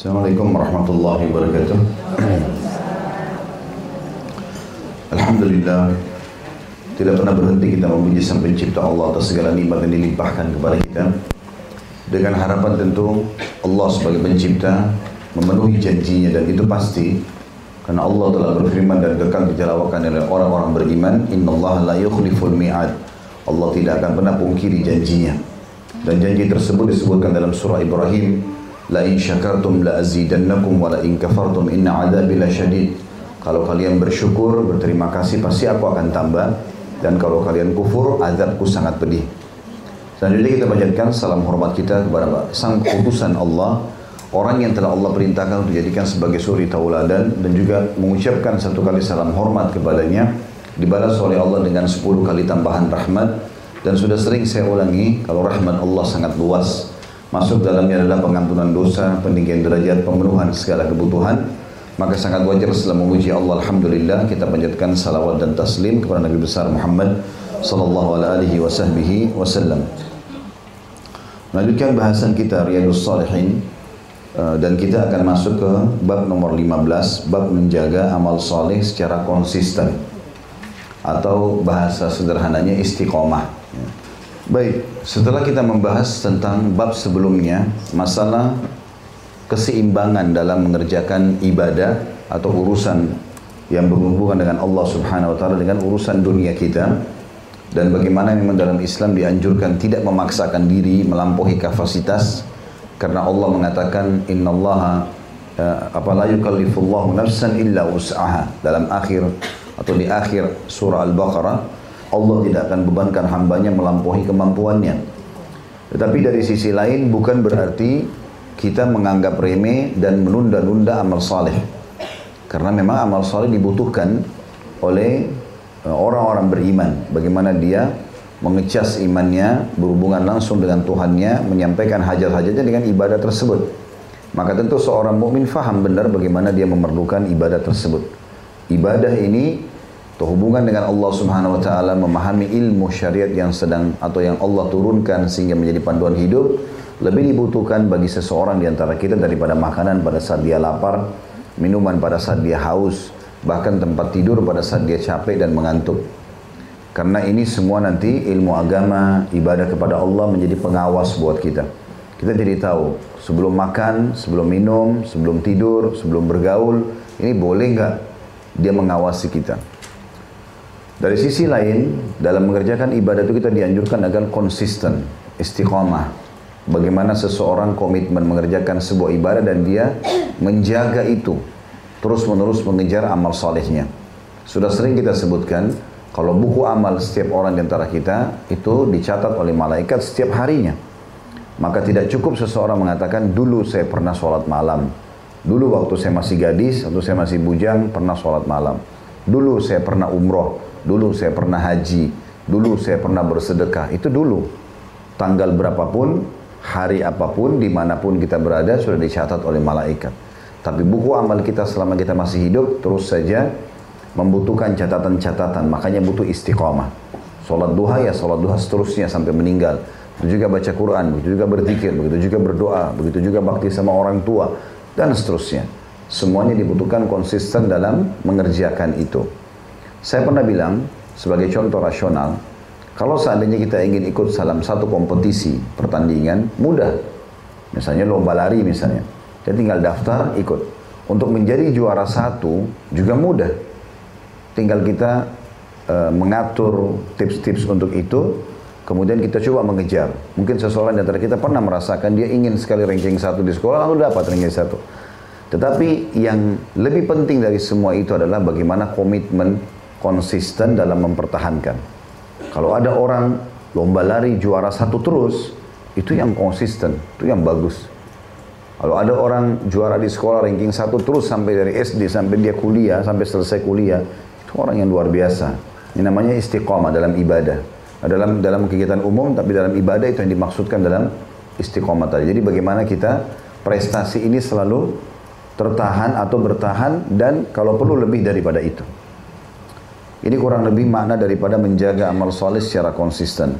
Assalamualaikum warahmatullahi wabarakatuh. Alhamdulillah tidak pernah berhenti kita memuji sang pencipta Allah atas segala nikmat yang dilimpahkan kepada kita. Dengan harapan tentu Allah sebagai pencipta memenuhi janjinya dan itu pasti karena Allah telah berfirman dan kekal dijalawakan oleh orang-orang beriman innallaha la yukhliful mi'ad. Allah tidak akan pernah pungkiri janjinya. Dan janji tersebut disebutkan dalam surah Ibrahim la in syakartum la azidannakum wa la in kafartum inna adabi lasyadid kalau kalian bersyukur berterima kasih pasti aku akan tambah. Dan kalau kalian kufur azabku sangat pedih. Selanjutnya kita panjatkan salam hormat kita kepada sang utusan Allah orang yang telah Allah perintahkan untuk dijadikan sebagai suri tauladan dan juga mengucapkan satu kali salam hormat kepadanya dibalas oleh Allah dengan 10 kali tambahan rahmat. Dan sudah sering saya ulangi kalau rahmat Allah sangat luas masuk dalamnya adalah pengampunan dosa peninggian derajat pemenuhan segala kebutuhan maka sangat wajar setelah memuji Allah Alhamdulillah kita panjatkan salawat dan taslim kepada Nabi besar Muhammad sallallahu alaihi wasallam. Melanjutkan bahasan kita Riyadus Salihin eh, dan kita akan masuk ke bab nomor 15 bab menjaga amal soleh secara konsisten atau bahasa sederhananya istiqomah. Baik, setelah kita membahas tentang bab sebelumnya masalah keseimbangan dalam mengerjakan ibadah atau urusan yang berhubungan dengan Allah Subhanahu wa taala dengan urusan dunia kita dan bagaimana memang dalam Islam dianjurkan tidak memaksakan diri melampaui kapasitas karena Allah mengatakan innallaha uh, apa la yukallifullahu nafsan illa wus'aha dalam akhir atau di akhir surah Al-Baqarah Allah tidak akan bebankan hambanya melampaui kemampuannya tetapi dari sisi lain bukan berarti kita menganggap remeh dan menunda-nunda amal saleh. Karena memang amal saleh dibutuhkan oleh eh, orang-orang beriman. Bagaimana dia mengecas imannya, berhubungan langsung dengan Tuhannya, menyampaikan hajat-hajatnya dengan ibadah tersebut. Maka tentu seorang mukmin faham benar bagaimana dia memerlukan ibadah tersebut. Ibadah ini hubungan dengan Allah Subhanahu wa taala memahami ilmu syariat yang sedang atau yang Allah turunkan sehingga menjadi panduan hidup lebih dibutuhkan bagi seseorang di antara kita daripada makanan pada saat dia lapar, minuman pada saat dia haus, bahkan tempat tidur pada saat dia capek dan mengantuk. Karena ini semua nanti ilmu agama, ibadah kepada Allah menjadi pengawas buat kita. Kita jadi tahu sebelum makan, sebelum minum, sebelum tidur, sebelum bergaul, ini boleh nggak dia mengawasi kita. Dari sisi lain, dalam mengerjakan ibadah itu kita dianjurkan agar konsisten, istiqomah, Bagaimana seseorang komitmen mengerjakan sebuah ibadah dan dia menjaga itu. Terus menerus mengejar amal salehnya. Sudah sering kita sebutkan, kalau buku amal setiap orang di antara kita itu dicatat oleh malaikat setiap harinya. Maka tidak cukup seseorang mengatakan, dulu saya pernah sholat malam. Dulu waktu saya masih gadis, atau saya masih bujang, pernah sholat malam. Dulu saya pernah umroh, dulu saya pernah haji, dulu saya pernah bersedekah. Itu dulu. Tanggal berapapun, hari apa pun, di mana pun kita berada sudah dicatat oleh malaikat. Tapi buku amal kita selama kita masih hidup terus saja membutuhkan catatan-catatan, makanya butuh istiqomah. Sholat duha ya sholat duha seterusnya sampai meninggal. Begitu juga baca Quran, begitu juga berzikir, begitu juga berdoa, begitu juga bakti sama orang tua, dan seterusnya. Semuanya dibutuhkan konsisten dalam mengerjakan itu. Saya pernah bilang, sebagai contoh rasional, kalau seandainya kita ingin ikut dalam satu kompetisi pertandingan, mudah. Misalnya lomba lari misalnya. Kita tinggal daftar, ikut. Untuk menjadi juara satu juga mudah. Tinggal kita uh, mengatur tips-tips untuk itu, kemudian kita coba mengejar. Mungkin seseorang di antara kita pernah merasakan dia ingin sekali ranking satu di sekolah, lalu dapat ranking satu. Tetapi yang lebih penting dari semua itu adalah bagaimana komitmen konsisten dalam mempertahankan. Kalau ada orang lomba lari juara satu terus, itu yang konsisten, itu yang bagus. Kalau ada orang juara di sekolah ranking satu terus sampai dari SD sampai dia kuliah, sampai selesai kuliah, itu orang yang luar biasa. Ini namanya istiqomah dalam ibadah. Dalam dalam kegiatan umum, tapi dalam ibadah itu yang dimaksudkan dalam istiqomah tadi. Jadi bagaimana kita prestasi ini selalu tertahan atau bertahan dan kalau perlu lebih daripada itu. Ini kurang lebih makna daripada menjaga amal soleh secara konsisten.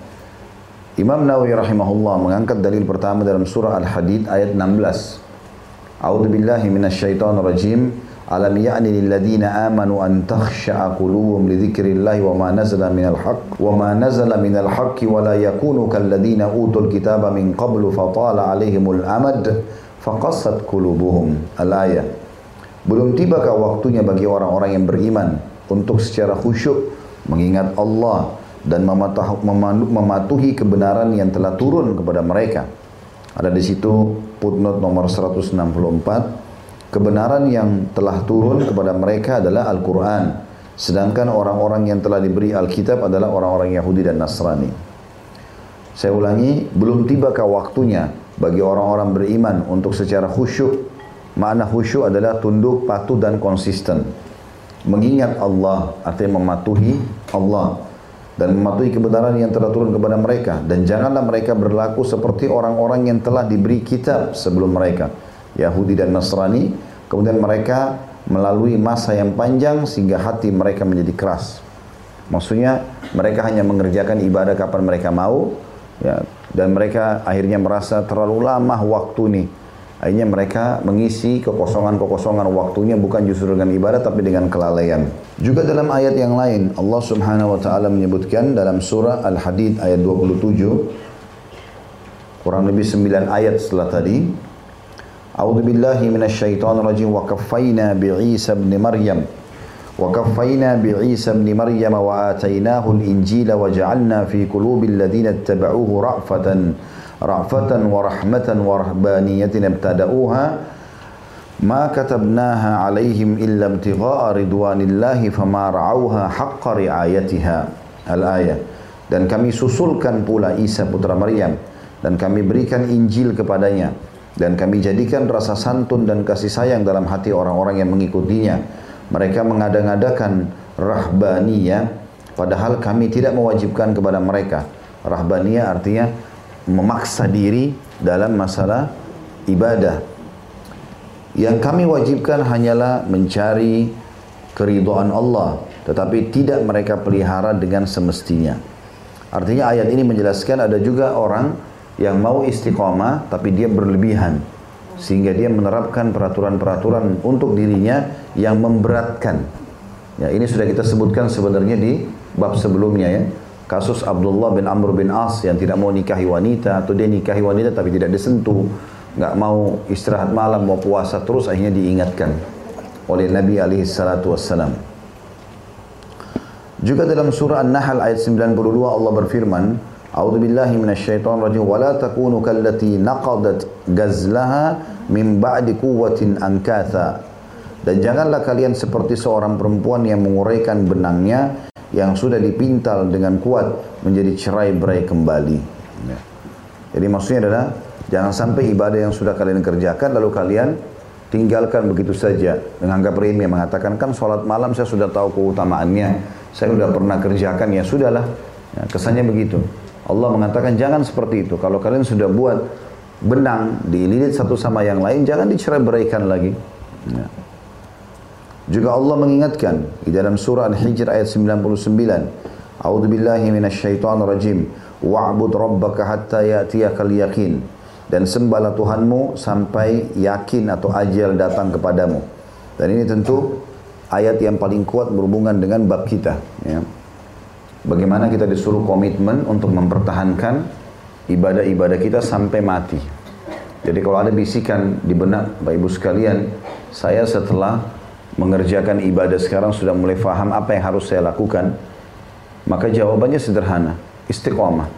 Imam Nawawi rahimahullah mengangkat dalil pertama dalam surah Al-Hadid ayat 16. A'udzu billahi minasyaitonir rajim. Alam ya'ni lil ladzina amanu an takhsha'a qulubuhum li dzikrillahi wa ma nazala minal haqq wa ma nazala minal haqqi wa la yakunu kal ladzina utul kitaba min qablu fatala 'alaihimul amad faqassat qulubuhum. Al-ayah. Belum tibakah waktunya bagi orang-orang yang beriman untuk secara khusyuk mengingat Allah dan mematuhi kebenaran yang telah turun kepada mereka. Ada di situ footnote nomor 164 Kebenaran yang telah turun kepada mereka adalah Al-Quran. Sedangkan orang-orang yang telah diberi Alkitab adalah orang-orang Yahudi dan Nasrani. Saya ulangi, belum tibakah waktunya bagi orang-orang beriman untuk secara khusyuk. Makna khusyuk adalah tunduk, patuh dan konsisten. Mengingat Allah, artinya mematuhi Allah. Dan mematuhi kebenaran yang telah turun kepada mereka. Dan janganlah mereka berlaku seperti orang-orang yang telah diberi kitab sebelum mereka Yahudi dan Nasrani, kemudian mereka melalui masa yang panjang sehingga hati mereka menjadi keras. Maksudnya mereka hanya mengerjakan ibadah kapan mereka mau, ya, dan mereka akhirnya merasa terlalu lama waktu ini. Akhirnya mereka mengisi kekosongan-kekosongan waktunya bukan justru dengan ibadah tapi dengan kelalaian. Juga dalam ayat yang lain Allah Subhanahu wa taala menyebutkan dalam surah Al-Hadid ayat 27 kurang lebih 9 ayat setelah tadi A'udzubillahi minasyaitonirrajim wa kaffayna bi Isa ibn Maryam وكفينا بعيسى ابن مريم وآتيناه الإنجيل وجعلنا في قلوب الذين اتبعوه رأفة رأفة ورحمة ورهبانية ابتدأوها ما كتبناها عليهم إلا ابتغاء رضوان الله فما رعوها حق رعايتها الآية dan kami susulkan pula Isa putra Maryam dan kami berikan Injil kepadanya dan kami jadikan rasa santun dan kasih sayang dalam hati orang-orang yang mengikutinya. mereka mengada-ngadakan rahbaniyah padahal kami tidak mewajibkan kepada mereka. Rahbaniyah artinya memaksa diri dalam masalah ibadah. Yang kami wajibkan hanyalah mencari keridhaan Allah, tetapi tidak mereka pelihara dengan semestinya. Artinya ayat ini menjelaskan ada juga orang yang mau istiqomah tapi dia berlebihan sehingga dia menerapkan peraturan-peraturan untuk dirinya yang memberatkan. Ya, ini sudah kita sebutkan sebenarnya di bab sebelumnya ya. Kasus Abdullah bin Amr bin As yang tidak mau nikahi wanita atau dia nikahi wanita tapi tidak disentuh, nggak mau istirahat malam, mau puasa terus akhirnya diingatkan oleh Nabi alaihi salatu wassalam. Juga dalam surah An-Nahl ayat 92 Allah berfirman, A'udzu billahi minasyaitonir rajim wa la takunu kallati naqadat gazlaha min ba'di quwwatin ankatha. Dan janganlah kalian seperti seorang perempuan yang menguraikan benangnya yang sudah dipintal dengan kuat menjadi cerai-berai kembali. Ya. Jadi maksudnya adalah jangan sampai ibadah yang sudah kalian kerjakan lalu kalian tinggalkan begitu saja dengan anggap remeh mengatakan kan sholat malam saya sudah tahu keutamaannya saya sudah pernah kerjakan ya sudahlah ya, kesannya begitu Allah mengatakan jangan seperti itu. Kalau kalian sudah buat benang dililit satu sama yang lain, jangan dicerai beraikan lagi. Ya. Juga Allah mengingatkan di dalam surah Al-Hijr ayat 99. A'udzu billahi minasyaitonir rajim. Wa'bud rabbaka hatta ya'tiyakal yaqin. Dan sembahlah Tuhanmu sampai yakin atau ajal datang kepadamu. Dan ini tentu ayat yang paling kuat berhubungan dengan bab kita. Ya. Bagaimana kita disuruh komitmen untuk mempertahankan ibadah-ibadah kita sampai mati. Jadi kalau ada bisikan di benak Bapak Ibu sekalian, saya setelah mengerjakan ibadah sekarang sudah mulai faham apa yang harus saya lakukan, maka jawabannya sederhana, istiqomah.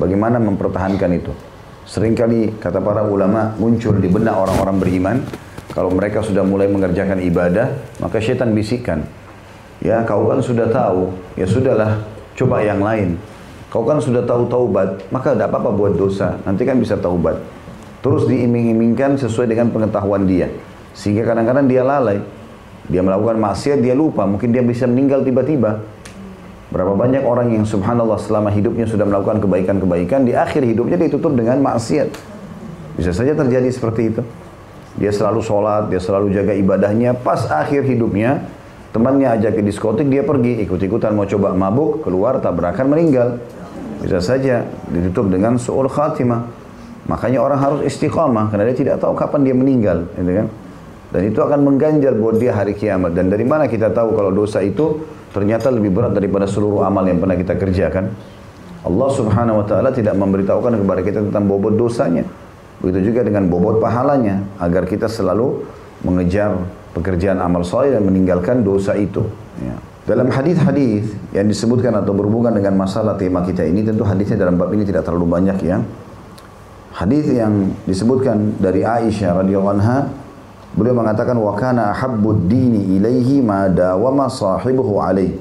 Bagaimana mempertahankan itu? Seringkali kata para ulama muncul di benak orang-orang beriman, kalau mereka sudah mulai mengerjakan ibadah, maka syaitan bisikan, ya kau kan sudah tahu, ya sudahlah, coba yang lain. Kau kan sudah tahu taubat, maka tidak apa-apa buat dosa. Nanti kan bisa taubat. Terus diiming-imingkan sesuai dengan pengetahuan dia. Sehingga kadang-kadang dia lalai. Dia melakukan maksiat, dia lupa. Mungkin dia bisa meninggal tiba-tiba. Berapa banyak orang yang subhanallah selama hidupnya sudah melakukan kebaikan-kebaikan, di akhir hidupnya ditutup dengan maksiat. Bisa saja terjadi seperti itu. Dia selalu sholat, dia selalu jaga ibadahnya, pas akhir hidupnya, Temannya ajak ke diskotik, dia pergi, ikut-ikutan mau coba mabuk, keluar, tabrakan, meninggal. Bisa saja ditutup dengan su'ul khatimah. Makanya orang harus istiqamah karena dia tidak tahu kapan dia meninggal, gitu kan? Dan itu akan mengganjal buat dia hari kiamat. Dan dari mana kita tahu kalau dosa itu ternyata lebih berat daripada seluruh amal yang pernah kita kerjakan? Allah Subhanahu wa taala tidak memberitahukan kepada kita tentang bobot dosanya. Begitu juga dengan bobot pahalanya agar kita selalu mengejar pekerjaan amal soleh dan meninggalkan dosa itu. Ya. Dalam hadis-hadis yang disebutkan atau berhubungan dengan masalah tema kita ini, tentu hadisnya dalam bab ini tidak terlalu banyak ya. Hadis yang disebutkan dari Aisyah radhiyallahu anha, beliau mengatakan wa kana ahabbud dini ilaihi ma dawama sahibuhu alaih.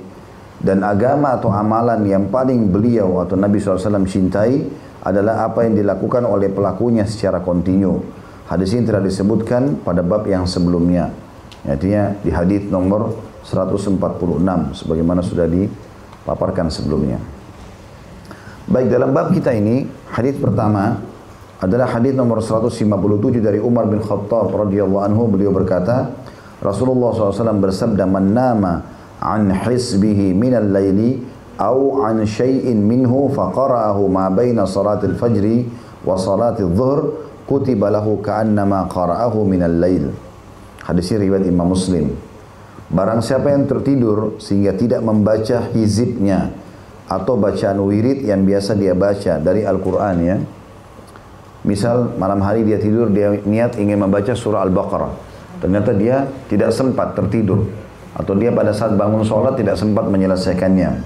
Dan agama atau amalan yang paling beliau atau Nabi SAW cintai adalah apa yang dilakukan oleh pelakunya secara kontinu. Hadis ini telah disebutkan pada bab yang sebelumnya. Artinya di hadis nomor 146 sebagaimana sudah dipaparkan sebelumnya. Baik dalam bab kita ini hadis pertama adalah hadis nomor 157 dari Umar bin Khattab radhiyallahu anhu beliau berkata Rasulullah SAW bersabda man nama an hisbihi minal laili au an syai'in minhu faqara'ahu ma baina salatil fajri wa salatil dhuhr kutiba lahu ka'annama qara'ahu minal lail hadis riwayat Imam Muslim barang siapa yang tertidur sehingga tidak membaca hizibnya atau bacaan wirid yang biasa dia baca dari Al-Quran ya Misal malam hari dia tidur, dia niat ingin membaca surah Al-Baqarah. Ternyata dia tidak sempat tertidur. Atau dia pada saat bangun sholat tidak sempat menyelesaikannya.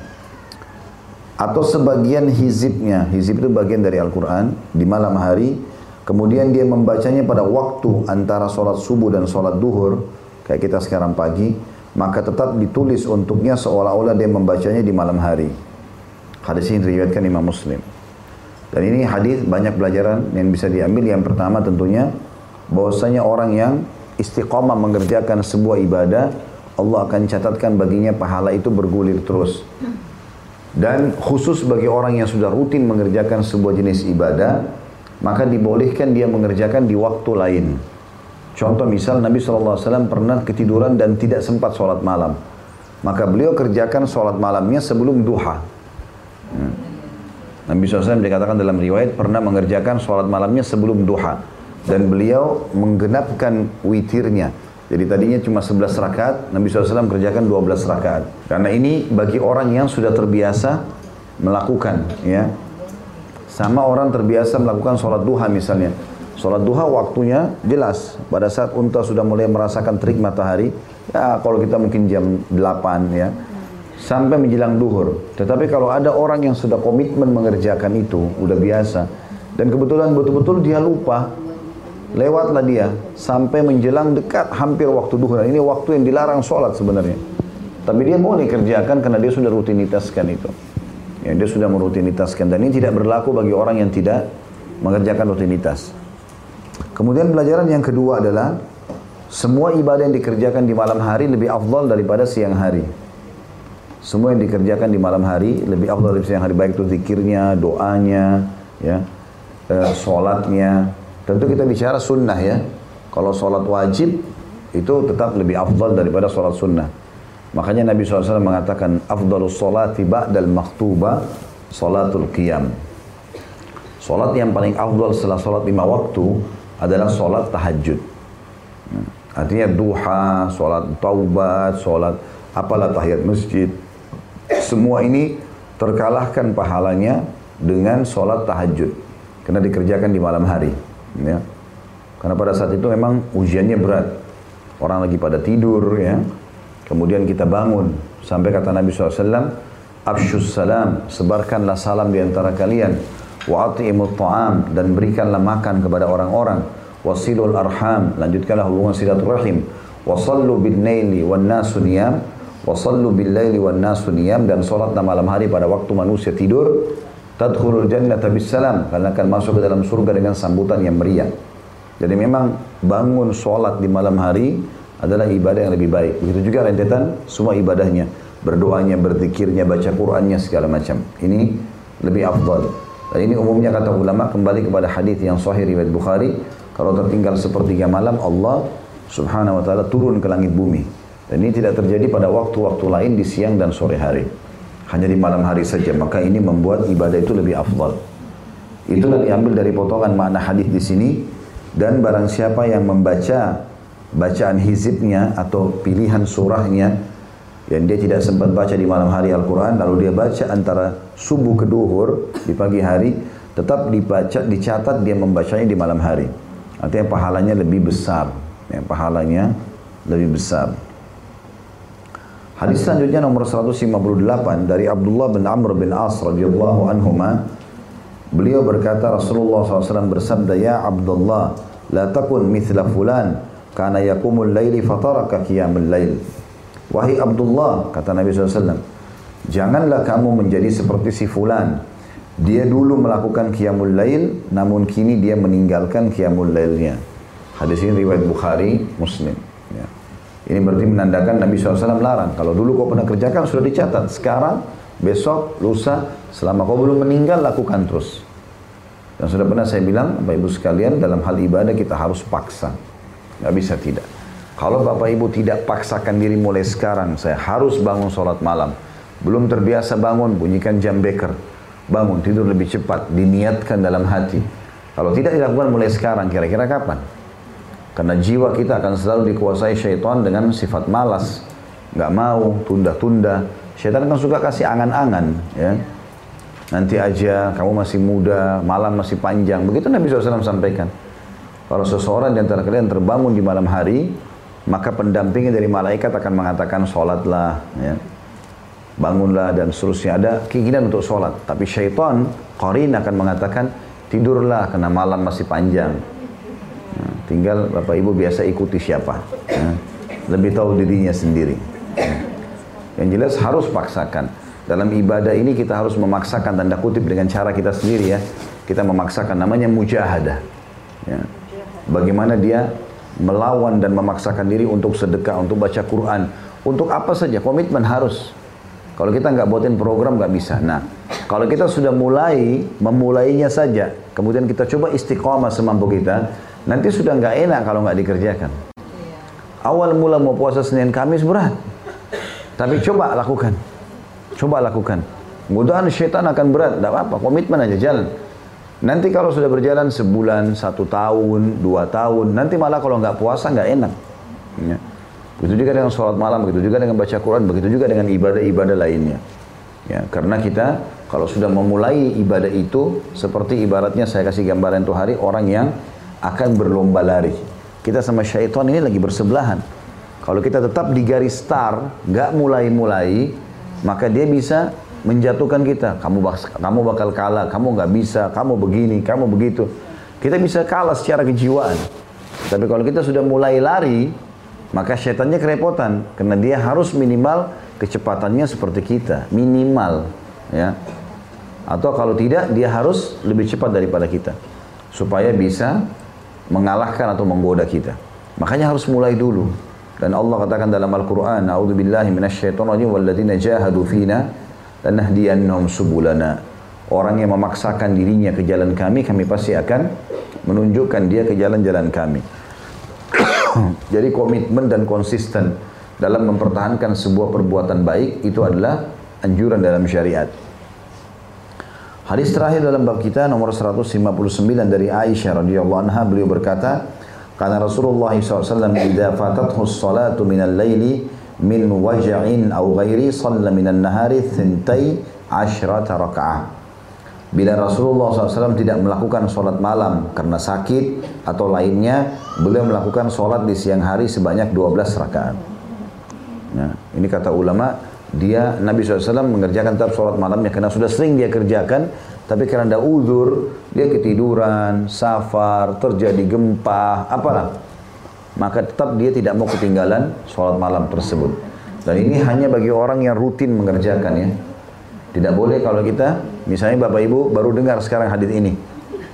Atau sebagian hizibnya, hizib itu bagian dari Al-Quran, di malam hari, kemudian dia membacanya pada waktu antara sholat subuh dan sholat duhur, kayak kita sekarang pagi, maka tetap ditulis untuknya seolah-olah dia membacanya di malam hari. Hadis ini diriwayatkan Imam Muslim. Dan ini hadis banyak pelajaran yang bisa diambil. Yang pertama tentunya bahwasanya orang yang istiqomah mengerjakan sebuah ibadah, Allah akan catatkan baginya pahala itu bergulir terus. Dan khusus bagi orang yang sudah rutin mengerjakan sebuah jenis ibadah, maka dibolehkan dia mengerjakan di waktu lain. Contoh misal Nabi SAW pernah ketiduran dan tidak sempat sholat malam. Maka beliau kerjakan sholat malamnya sebelum duha. Hmm. Nabi SAW dikatakan dalam riwayat pernah mengerjakan sholat malamnya sebelum duha. Dan beliau menggenapkan witirnya. Jadi tadinya cuma 11 rakaat, Nabi SAW kerjakan 12 rakaat. Karena ini bagi orang yang sudah terbiasa melakukan. ya Sama orang terbiasa melakukan sholat duha misalnya. Sholat duha waktunya jelas. Pada saat unta sudah mulai merasakan terik matahari, ya kalau kita mungkin jam 8 ya sampai menjelang duhur. Tetapi kalau ada orang yang sudah komitmen mengerjakan itu, udah biasa, dan kebetulan betul-betul dia lupa, lewatlah dia sampai menjelang dekat hampir waktu duhur. Ini waktu yang dilarang sholat sebenarnya. Tapi dia boleh kerjakan karena dia sudah rutinitaskan itu. Ya, dia sudah merutinitaskan dan ini tidak berlaku bagi orang yang tidak mengerjakan rutinitas. Kemudian pelajaran yang kedua adalah semua ibadah yang dikerjakan di malam hari lebih afdal daripada siang hari. Semua yang dikerjakan di malam hari lebih afdal dari siang hari baik itu zikirnya, doanya, ya, e, sholatnya. Tentu kita bicara sunnah ya. Kalau sholat wajib itu tetap lebih afdal daripada sholat sunnah. Makanya Nabi SAW mengatakan afdalus sholati ba'dal maktuba sholatul qiyam. Sholat yang paling afdal setelah sholat lima waktu adalah sholat tahajud. Hmm. Artinya duha, sholat taubat, sholat apalah tahiyat masjid, semua ini terkalahkan pahalanya dengan sholat tahajud. Karena dikerjakan di malam hari. Ya. Karena pada saat itu memang ujiannya berat. Orang lagi pada tidur ya. Kemudian kita bangun. Sampai kata Nabi SAW, Abshus salam, sebarkanlah salam di antara kalian. Wa ta'am, dan berikanlah makan kepada orang-orang. Wasilul arham, lanjutkanlah hubungan silaturahim. Wasallu bin naili wan nasu niyam, Wasallu billaili wan nasu niyam dan salatlah malam hari pada waktu manusia tidur. Tadkhulul jannata bisalam karena akan masuk ke dalam surga dengan sambutan yang meriah. Jadi memang bangun sholat di malam hari adalah ibadah yang lebih baik. Begitu juga rentetan semua ibadahnya. Berdoanya, berzikirnya, baca Qur'annya segala macam. Ini lebih afdal. Dan ini umumnya kata ulama kembali kepada hadis yang sahih riwayat Bukhari. Kalau tertinggal sepertiga malam Allah subhanahu wa ta'ala turun ke langit bumi. Dan ini tidak terjadi pada waktu-waktu lain di siang dan sore hari. Hanya di malam hari saja. Maka ini membuat ibadah itu lebih afdal. Itulah diambil dari potongan makna hadis di sini dan barang siapa yang membaca bacaan hizibnya atau pilihan surahnya yang dia tidak sempat baca di malam hari Al-Quran lalu dia baca antara subuh ke duhur di pagi hari tetap dibaca dicatat dia membacanya di malam hari. Artinya pahalanya lebih besar. Ya, pahalanya lebih besar. Hadis selanjutnya nomor 158 dari Abdullah bin Amr bin As radhiyallahu anhuma. Beliau berkata Rasulullah SAW bersabda ya Abdullah la takun mithla fulan kana yakumul laili fataraka qiyamul lail wahai Abdullah kata Nabi SAW janganlah kamu menjadi seperti si fulan dia dulu melakukan qiyamul lail namun kini dia meninggalkan qiyamul lailnya hadis ini riwayat Bukhari Muslim ya. Ini berarti menandakan Nabi SAW larang. Kalau dulu kau pernah kerjakan sudah dicatat. Sekarang, besok, lusa, selama kau belum meninggal lakukan terus. Dan sudah pernah saya bilang, Bapak Ibu sekalian, dalam hal ibadah kita harus paksa. Gak bisa tidak. Kalau Bapak Ibu tidak paksakan diri mulai sekarang, saya harus bangun sholat malam. Belum terbiasa bangun, bunyikan jam beker. Bangun, tidur lebih cepat, diniatkan dalam hati. Kalau tidak dilakukan mulai sekarang, kira-kira kapan? Karena jiwa kita akan selalu dikuasai syaitan dengan sifat malas. Nggak mau, tunda-tunda. Syaitan kan suka kasih angan-angan. ya Nanti aja, kamu masih muda, malam masih panjang. Begitu Nabi SAW sampaikan. Kalau seseorang di antara kalian terbangun di malam hari, maka pendampingnya dari malaikat akan mengatakan sholatlah. Ya. Bangunlah dan seterusnya. Ada keinginan untuk sholat. Tapi syaitan, Qarin akan mengatakan, tidurlah karena malam masih panjang. Nah, tinggal Bapak Ibu biasa ikuti siapa. Nah, lebih tahu dirinya sendiri. Nah, yang jelas harus paksakan. Dalam ibadah ini kita harus memaksakan tanda kutip dengan cara kita sendiri ya. Kita memaksakan namanya mujahadah. Ya. Bagaimana dia melawan dan memaksakan diri untuk sedekah, untuk baca Quran, untuk apa saja komitmen harus. Kalau kita nggak buatin program nggak bisa. Nah, kalau kita sudah mulai memulainya saja, kemudian kita coba istiqomah semampu kita, Nanti sudah nggak enak kalau nggak dikerjakan. Awal mula mau puasa Senin Kamis berat. Tapi coba lakukan. Coba lakukan. Mudahan syaitan akan berat. Tidak apa-apa. Komitmen aja jalan. Nanti kalau sudah berjalan sebulan, satu tahun, dua tahun, nanti malah kalau nggak puasa nggak enak. Ya. Begitu juga dengan sholat malam, begitu juga dengan baca Quran, begitu juga dengan ibadah-ibadah lainnya. Ya, karena kita kalau sudah memulai ibadah itu seperti ibaratnya saya kasih gambaran tuh hari orang yang akan berlomba lari. Kita sama syaitan ini lagi bersebelahan. Kalau kita tetap di garis start, nggak mulai-mulai, maka dia bisa menjatuhkan kita. Kamu kamu bakal kalah, kamu nggak bisa, kamu begini, kamu begitu. Kita bisa kalah secara kejiwaan. Tapi kalau kita sudah mulai lari, maka syaitannya kerepotan karena dia harus minimal kecepatannya seperti kita, minimal, ya. Atau kalau tidak, dia harus lebih cepat daripada kita supaya bisa mengalahkan atau menggoda kita. Makanya harus mulai dulu. Dan Allah katakan dalam Al-Quran, A'udhu billahi minasyaitonrajim, walladzina jahadu fina, lanahdiyannahum subulana. Orang yang memaksakan dirinya ke jalan kami, kami pasti akan menunjukkan dia ke jalan-jalan kami. Jadi komitmen dan konsisten dalam mempertahankan sebuah perbuatan baik itu adalah anjuran dalam syariat. Hadis terakhir dalam bab kita nomor 159 dari Aisyah radhiyallahu anha beliau berkata, karena Rasulullah SAW idza fatathu salatu minal laili min waja'in aw ghairi shalla minan nahari thintai asyrata raka'ah. Bila Rasulullah SAW tidak melakukan sholat malam karena sakit atau lainnya, beliau melakukan sholat di siang hari sebanyak 12 rakaat. Nah, ini kata ulama, dia Nabi SAW mengerjakan tetap sholat malamnya karena sudah sering dia kerjakan tapi karena ada uzur dia ketiduran safar terjadi gempa apalah maka tetap dia tidak mau ketinggalan sholat malam tersebut. Dan ini hanya bagi orang yang rutin mengerjakan ya. Tidak boleh kalau kita misalnya bapak ibu baru dengar sekarang hadis ini.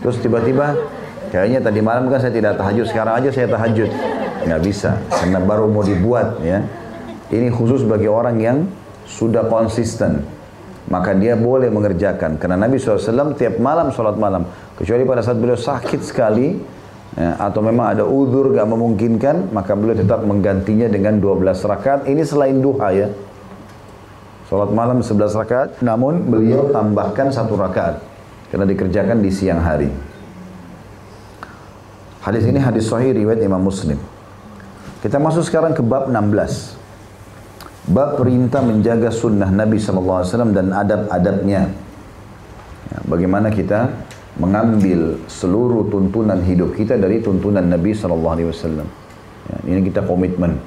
Terus tiba-tiba kayaknya tadi malam kan saya tidak tahajud sekarang aja saya tahajud. Nggak bisa karena baru mau dibuat ya. Ini khusus bagi orang yang sudah konsisten. Maka dia boleh mengerjakan. Karena Nabi SAW tiap malam sholat malam. Kecuali pada saat beliau sakit sekali ya, atau memang ada udur gak memungkinkan maka beliau tetap menggantinya dengan 12 rakaat ini selain duha ya sholat malam 11 rakaat namun beliau tambahkan satu rakaat karena dikerjakan di siang hari. Hadis ini hadis sahih riwayat Imam Muslim. Kita masuk sekarang ke bab 16. Bab perintah menjaga sunnah Nabi SAW dan adab-adabnya. Ya, bagaimana kita mengambil seluruh tuntunan hidup kita dari tuntunan Nabi SAW. Ya, ini kita komitmen.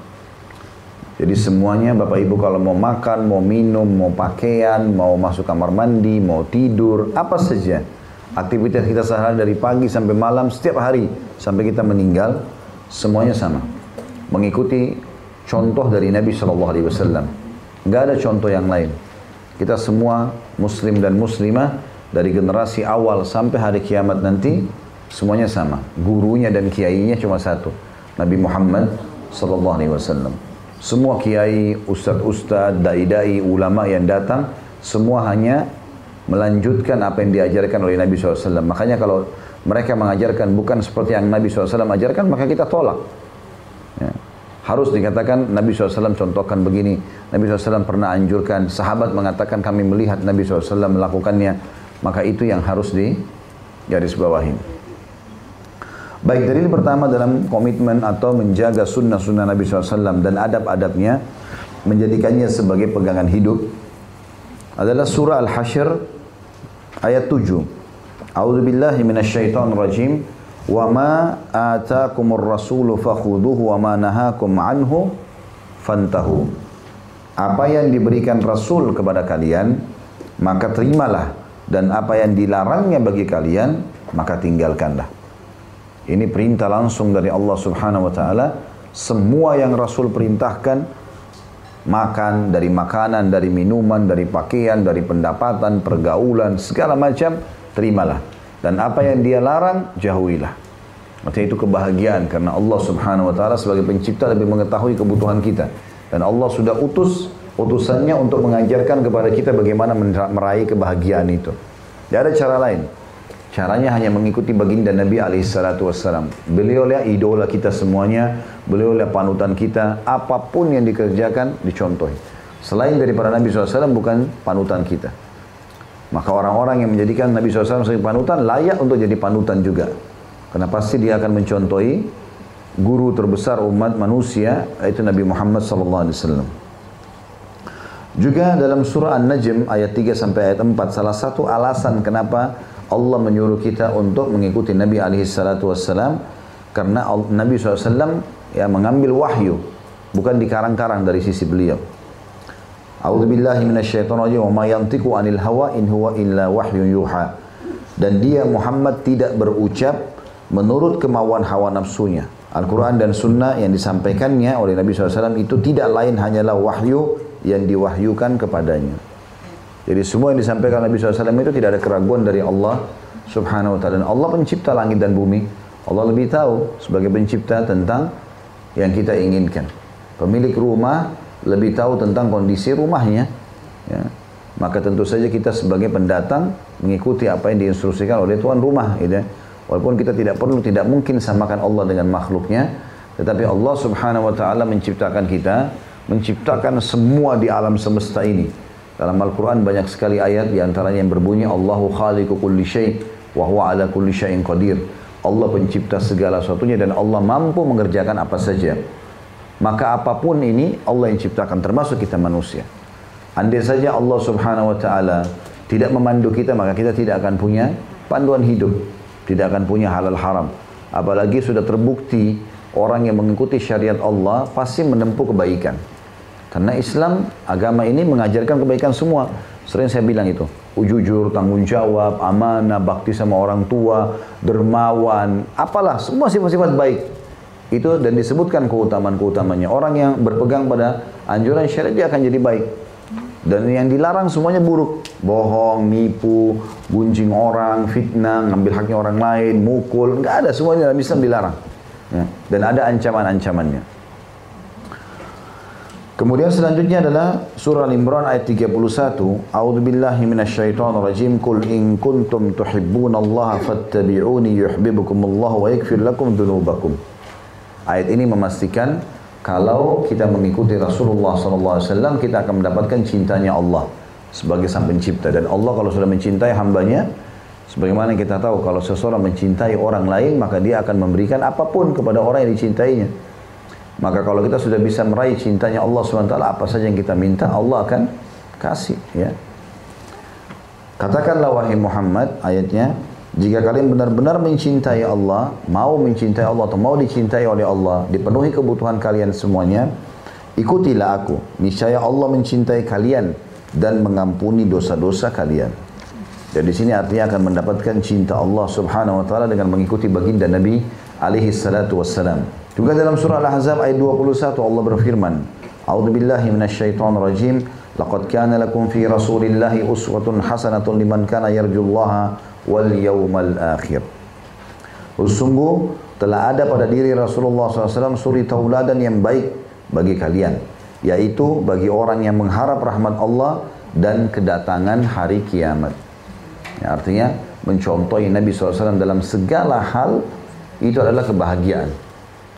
Jadi semuanya Bapak Ibu kalau mau makan, mau minum, mau pakaian, mau masuk kamar mandi, mau tidur, apa saja. Aktivitas kita sehari dari pagi sampai malam, setiap hari sampai kita meninggal, semuanya sama. Mengikuti contoh dari Nabi Shallallahu Alaihi Wasallam. Gak ada contoh yang lain. Kita semua Muslim dan Muslimah dari generasi awal sampai hari kiamat nanti semuanya sama. Gurunya dan kiainya cuma satu, Nabi Muhammad Sallallahu Alaihi Wasallam. Semua kiai, ustadz-ustadz, dai-dai, ulama yang datang, semua hanya melanjutkan apa yang diajarkan oleh Nabi SAW. Makanya kalau mereka mengajarkan bukan seperti yang Nabi SAW ajarkan, maka kita tolak. Ya. Harus dikatakan Nabi SAW contohkan begini. Nabi SAW pernah anjurkan, sahabat mengatakan kami melihat Nabi SAW melakukannya. Maka itu yang harus di garis bawahin. Baik dalil pertama dalam komitmen atau menjaga sunnah-sunnah Nabi SAW dan adab-adabnya menjadikannya sebagai pegangan hidup adalah surah Al-Hashr ayat 7. A'udzu billahi minasyaitonir rajim. Wa ma ataakumur rasulu fakhuduhu wa ma nahakum anhu fantahu. Apa yang diberikan Rasul kepada kalian, maka terimalah dan apa yang dilarangnya bagi kalian, maka tinggalkanlah. Ini perintah langsung dari Allah Subhanahu wa taala. Semua yang Rasul perintahkan makan dari makanan, dari minuman, dari pakaian, dari pendapatan, pergaulan, segala macam terimalah. Dan apa yang dia larang jauhilah. Artinya itu kebahagiaan karena Allah Subhanahu wa taala sebagai pencipta lebih mengetahui kebutuhan kita. Dan Allah sudah utus utusannya untuk mengajarkan kepada kita bagaimana meraih kebahagiaan itu. Tidak ada cara lain. Caranya hanya mengikuti baginda Nabi alaihissalatu. Beliau lah idola kita semuanya, beliau lah panutan kita, apa pun yang dikerjakan dicontohi. Selain daripada Nabi SAW bukan panutan kita. Maka orang-orang yang menjadikan Nabi SAW sebagai panutan layak untuk jadi panutan juga. Karena pasti dia akan mencontohi guru terbesar umat manusia yaitu Nabi Muhammad SAW. Juga dalam surah An-Najm ayat 3 sampai ayat 4 salah satu alasan kenapa Allah menyuruh kita untuk mengikuti Nabi alaihi salatu wassalam karena Nabi SAW ya mengambil wahyu bukan dikarang-karang dari sisi beliau. A'udzu billahi minasyaitonir rajim wa ma yantiqu anil hawa in huwa illa wahyun yuha. Dan dia Muhammad tidak berucap menurut kemauan hawa nafsunya. Al-Quran dan Sunnah yang disampaikannya oleh Nabi SAW itu tidak lain hanyalah wahyu yang diwahyukan kepadanya. Jadi semua yang disampaikan Nabi SAW itu tidak ada keraguan dari Allah Subhanahu wa taala. Dan Allah pencipta langit dan bumi. Allah lebih tahu sebagai pencipta tentang yang kita inginkan. Pemilik rumah lebih tahu tentang kondisi rumahnya. Ya. Maka tentu saja kita sebagai pendatang mengikuti apa yang diinstruksikan oleh tuan rumah. Gitu ya. Walaupun kita tidak perlu, tidak mungkin samakan Allah dengan makhluknya. Tetapi Allah subhanahu wa ta'ala menciptakan kita, menciptakan semua di alam semesta ini dalam Al-Quran banyak sekali ayat di antaranya yang berbunyi Allahu khaliqu kulli syai' wa huwa ala kulli syai'in qadir. Allah pencipta segala sesuatunya dan Allah mampu mengerjakan apa saja. Maka apa pun ini Allah yang ciptakan termasuk kita manusia. Andai saja Allah Subhanahu wa taala tidak memandu kita maka kita tidak akan punya panduan hidup, tidak akan punya halal haram. Apalagi sudah terbukti orang yang mengikuti syariat Allah pasti menempuh kebaikan. Karena Islam, agama ini mengajarkan kebaikan semua. Sering saya bilang itu. Jujur, tanggung jawab, amanah, bakti sama orang tua, dermawan, apalah, semua sifat-sifat baik. Itu dan disebutkan keutamaan-keutamanya. Orang yang berpegang pada anjuran syariat dia akan jadi baik. Dan yang dilarang semuanya buruk. Bohong, nipu, gunjing orang, fitnah, ngambil haknya orang lain, mukul. Enggak ada, semuanya dalam Islam dilarang. Ya. Dan ada ancaman-ancamannya. Kemudian selanjutnya adalah surah Al-Imran ayat 31. A'udzu billahi minasyaitonir rajim. Qul in kuntum tuhibbunallaha fattabi'uni yuhibbukumullah wa yaghfir lakum dzunubakum. Ayat ini memastikan kalau kita mengikuti Rasulullah SAW kita akan mendapatkan cintanya Allah sebagai sang pencipta dan Allah kalau sudah mencintai hambanya Sebagaimana kita tahu kalau seseorang mencintai orang lain maka dia akan memberikan apa pun kepada orang yang dicintainya. Maka kalau kita sudah bisa meraih cintanya Allah SWT apa saja yang kita minta Allah akan kasih ya. Katakanlah wahai Muhammad ayatnya jika kalian benar-benar mencintai Allah, mau mencintai Allah atau mau dicintai oleh Allah, dipenuhi kebutuhan kalian semuanya, ikutilah aku. Niscaya Allah mencintai kalian dan mengampuni dosa-dosa kalian. Jadi sini artinya akan mendapatkan cinta Allah Subhanahu wa taala dengan mengikuti baginda Nabi alaihi salatu wassalam. Juga dalam surah Al-Ahzab ayat 21 Allah berfirman, "A'udzu billahi minasyaitonir rajim. Laqad kana lakum fi Rasulillahi uswatun hasanatun liman kana yarjullaha wal yawmal akhir." Sungguh telah ada pada diri Rasulullah SAW suri tauladan yang baik bagi kalian, yaitu bagi orang yang mengharap rahmat Allah dan kedatangan hari kiamat. Ya, artinya mencontohi Nabi SAW dalam segala hal itu adalah kebahagiaan.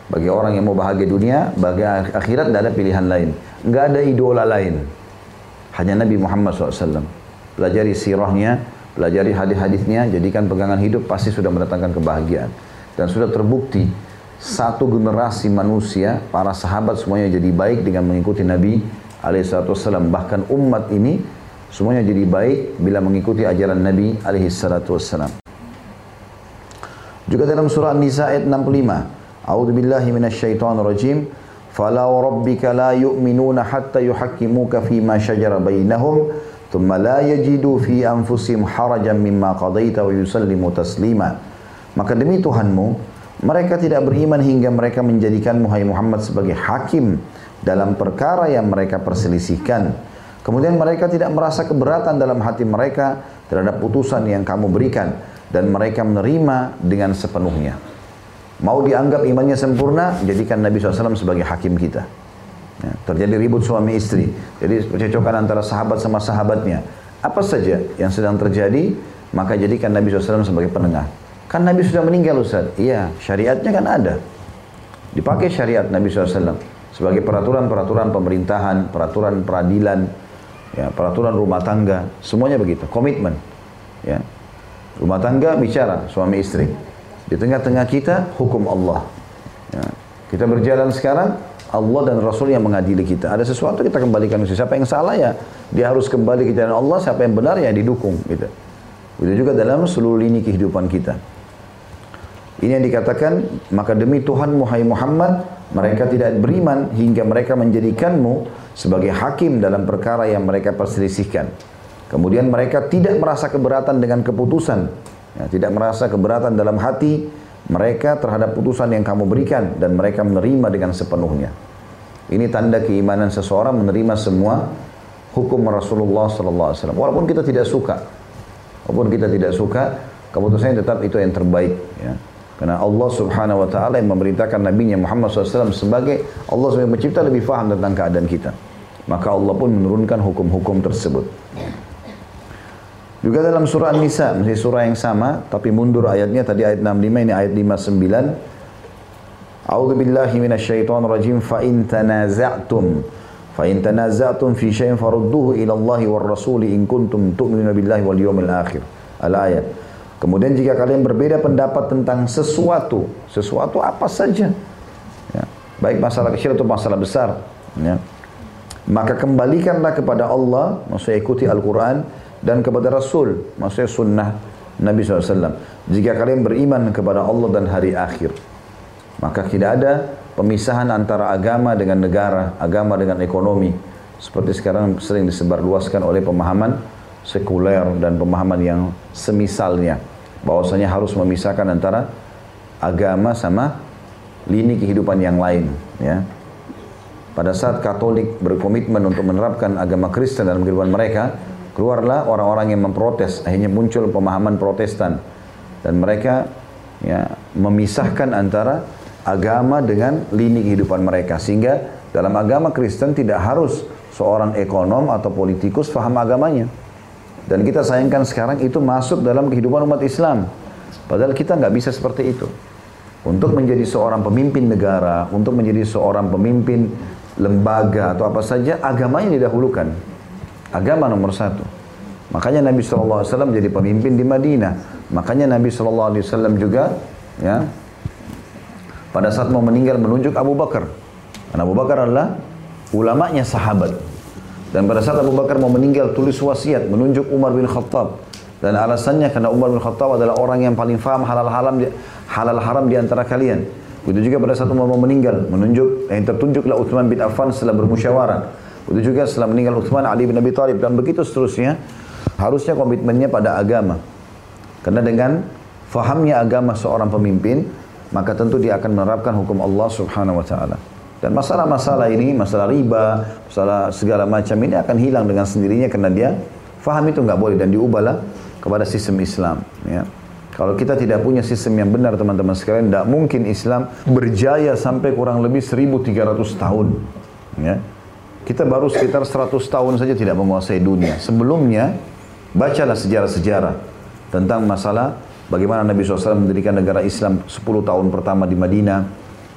Bagi orang yang mau bahagia dunia, bagi akhirat tidak ada pilihan lain. Nggak ada idola lain. Hanya Nabi Muhammad SAW. Pelajari sirahnya, pelajari hadis-hadisnya, jadikan pegangan hidup pasti sudah mendatangkan kebahagiaan. Dan sudah terbukti satu generasi manusia, para sahabat semuanya jadi baik dengan mengikuti Nabi SAW. Bahkan umat ini Semuanya jadi baik bila mengikuti ajaran Nabi alaihi salatu wassalam. Juga dalam surah An-Nisa ayat 65. A'udzu billahi minasyaitonir rajim. Fala rabbika la yu'minuna hatta yuhakkimuka fi ma shajara bainahum thumma la yajidu fi anfusihim harajan mimma qadaita wa yusallimu taslima. Maka demi Tuhanmu, mereka tidak beriman hingga mereka menjadikan Muhammad sebagai hakim dalam perkara yang mereka perselisihkan Kemudian mereka tidak merasa keberatan dalam hati mereka terhadap putusan yang kamu berikan dan mereka menerima dengan sepenuhnya. Mau dianggap imannya sempurna, jadikan Nabi SAW sebagai hakim kita. Ya, terjadi ribut suami istri, jadi percecokan antara sahabat sama sahabatnya. Apa saja yang sedang terjadi, maka jadikan Nabi SAW sebagai penengah. Kan Nabi sudah meninggal Ustaz. Iya, syariatnya kan ada. Dipakai syariat Nabi SAW sebagai peraturan-peraturan pemerintahan, peraturan peradilan, ya, peraturan rumah tangga, semuanya begitu, komitmen. Ya. Rumah tangga bicara suami istri. Di tengah-tengah kita hukum Allah. Ya. Kita berjalan sekarang, Allah dan Rasul yang mengadili kita. Ada sesuatu kita kembalikan ke siapa yang salah ya, dia harus kembali ke jalan Allah, siapa yang benar ya didukung gitu. Itu juga dalam seluruh lini kehidupan kita. Ini yang dikatakan, maka demi Tuhan Muhammad, mereka tidak beriman hingga mereka menjadikanmu sebagai hakim dalam perkara yang mereka perselisihkan. Kemudian mereka tidak merasa keberatan dengan keputusan, ya, tidak merasa keberatan dalam hati mereka terhadap putusan yang kamu berikan dan mereka menerima dengan sepenuhnya. Ini tanda keimanan seseorang menerima semua hukum Rasulullah Sallallahu Alaihi Wasallam. Walaupun kita tidak suka, walaupun kita tidak suka, keputusannya tetap itu yang terbaik. Ya. Karena Allah subhanahu wa ta'ala yang memerintahkan Nabi Muhammad SAW sebagai Allah sebagai pencipta lebih faham tentang keadaan kita. Maka Allah pun menurunkan hukum-hukum tersebut. Juga dalam surah An-Nisa, masih surah yang sama, tapi mundur ayatnya, tadi ayat 65, ini ayat 59. A'udhu billahi minasyaitan rajim, fa'in tanaza'tum, fa'in tanaza'tum fi syai'in farudduhu ila Allahi war rasuli in kuntum tu'minu billahi wal yawmil akhir. Al-ayat. Kemudian jika kalian berbeda pendapat tentang sesuatu, sesuatu apa saja, ya, baik masalah kecil atau masalah besar, ya, maka kembalikanlah kepada Allah, maksudnya ikuti Al-Quran, dan kepada Rasul, maksudnya sunnah Nabi SAW. Jika kalian beriman kepada Allah dan hari akhir, maka tidak ada pemisahan antara agama dengan negara, agama dengan ekonomi. Seperti sekarang sering disebarluaskan oleh pemahaman sekuler dan pemahaman yang semisalnya. Bahwasanya harus memisahkan antara agama sama lini kehidupan yang lain. Ya. Pada saat Katolik berkomitmen untuk menerapkan agama Kristen dalam kehidupan mereka, keluarlah orang-orang yang memprotes. Akhirnya muncul pemahaman Protestan dan mereka ya, memisahkan antara agama dengan lini kehidupan mereka. Sehingga dalam agama Kristen tidak harus seorang ekonom atau politikus faham agamanya. Dan kita sayangkan sekarang itu masuk dalam kehidupan umat Islam. Padahal kita nggak bisa seperti itu. Untuk menjadi seorang pemimpin negara, untuk menjadi seorang pemimpin lembaga atau apa saja, agamanya didahulukan. Agama nomor satu. Makanya Nabi SAW jadi pemimpin di Madinah. Makanya Nabi SAW juga ya pada saat mau meninggal menunjuk Abu Bakar. Karena Abu Bakar adalah ulamanya sahabat. Dan pada saat Abu Bakar mau meninggal tulis wasiat menunjuk Umar bin Khattab. Dan alasannya karena Umar bin Khattab adalah orang yang paling faham halal haram halal haram di antara kalian. Begitu juga pada saat Umar mau meninggal menunjuk yang tertunjuklah Utsman bin Affan setelah bermusyawarah. Begitu juga setelah meninggal Utsman Ali bin Abi Thalib dan begitu seterusnya. Harusnya komitmennya pada agama. Karena dengan fahamnya agama seorang pemimpin, maka tentu dia akan menerapkan hukum Allah Subhanahu wa taala. Dan masalah-masalah ini, masalah riba, masalah segala macam ini akan hilang dengan sendirinya karena dia faham itu nggak boleh dan diubahlah kepada sistem Islam. Ya. Kalau kita tidak punya sistem yang benar teman-teman sekalian, tidak mungkin Islam berjaya sampai kurang lebih 1300 tahun. Ya. Kita baru sekitar 100 tahun saja tidak menguasai dunia. Sebelumnya, bacalah sejarah-sejarah tentang masalah bagaimana Nabi SAW mendirikan negara Islam 10 tahun pertama di Madinah,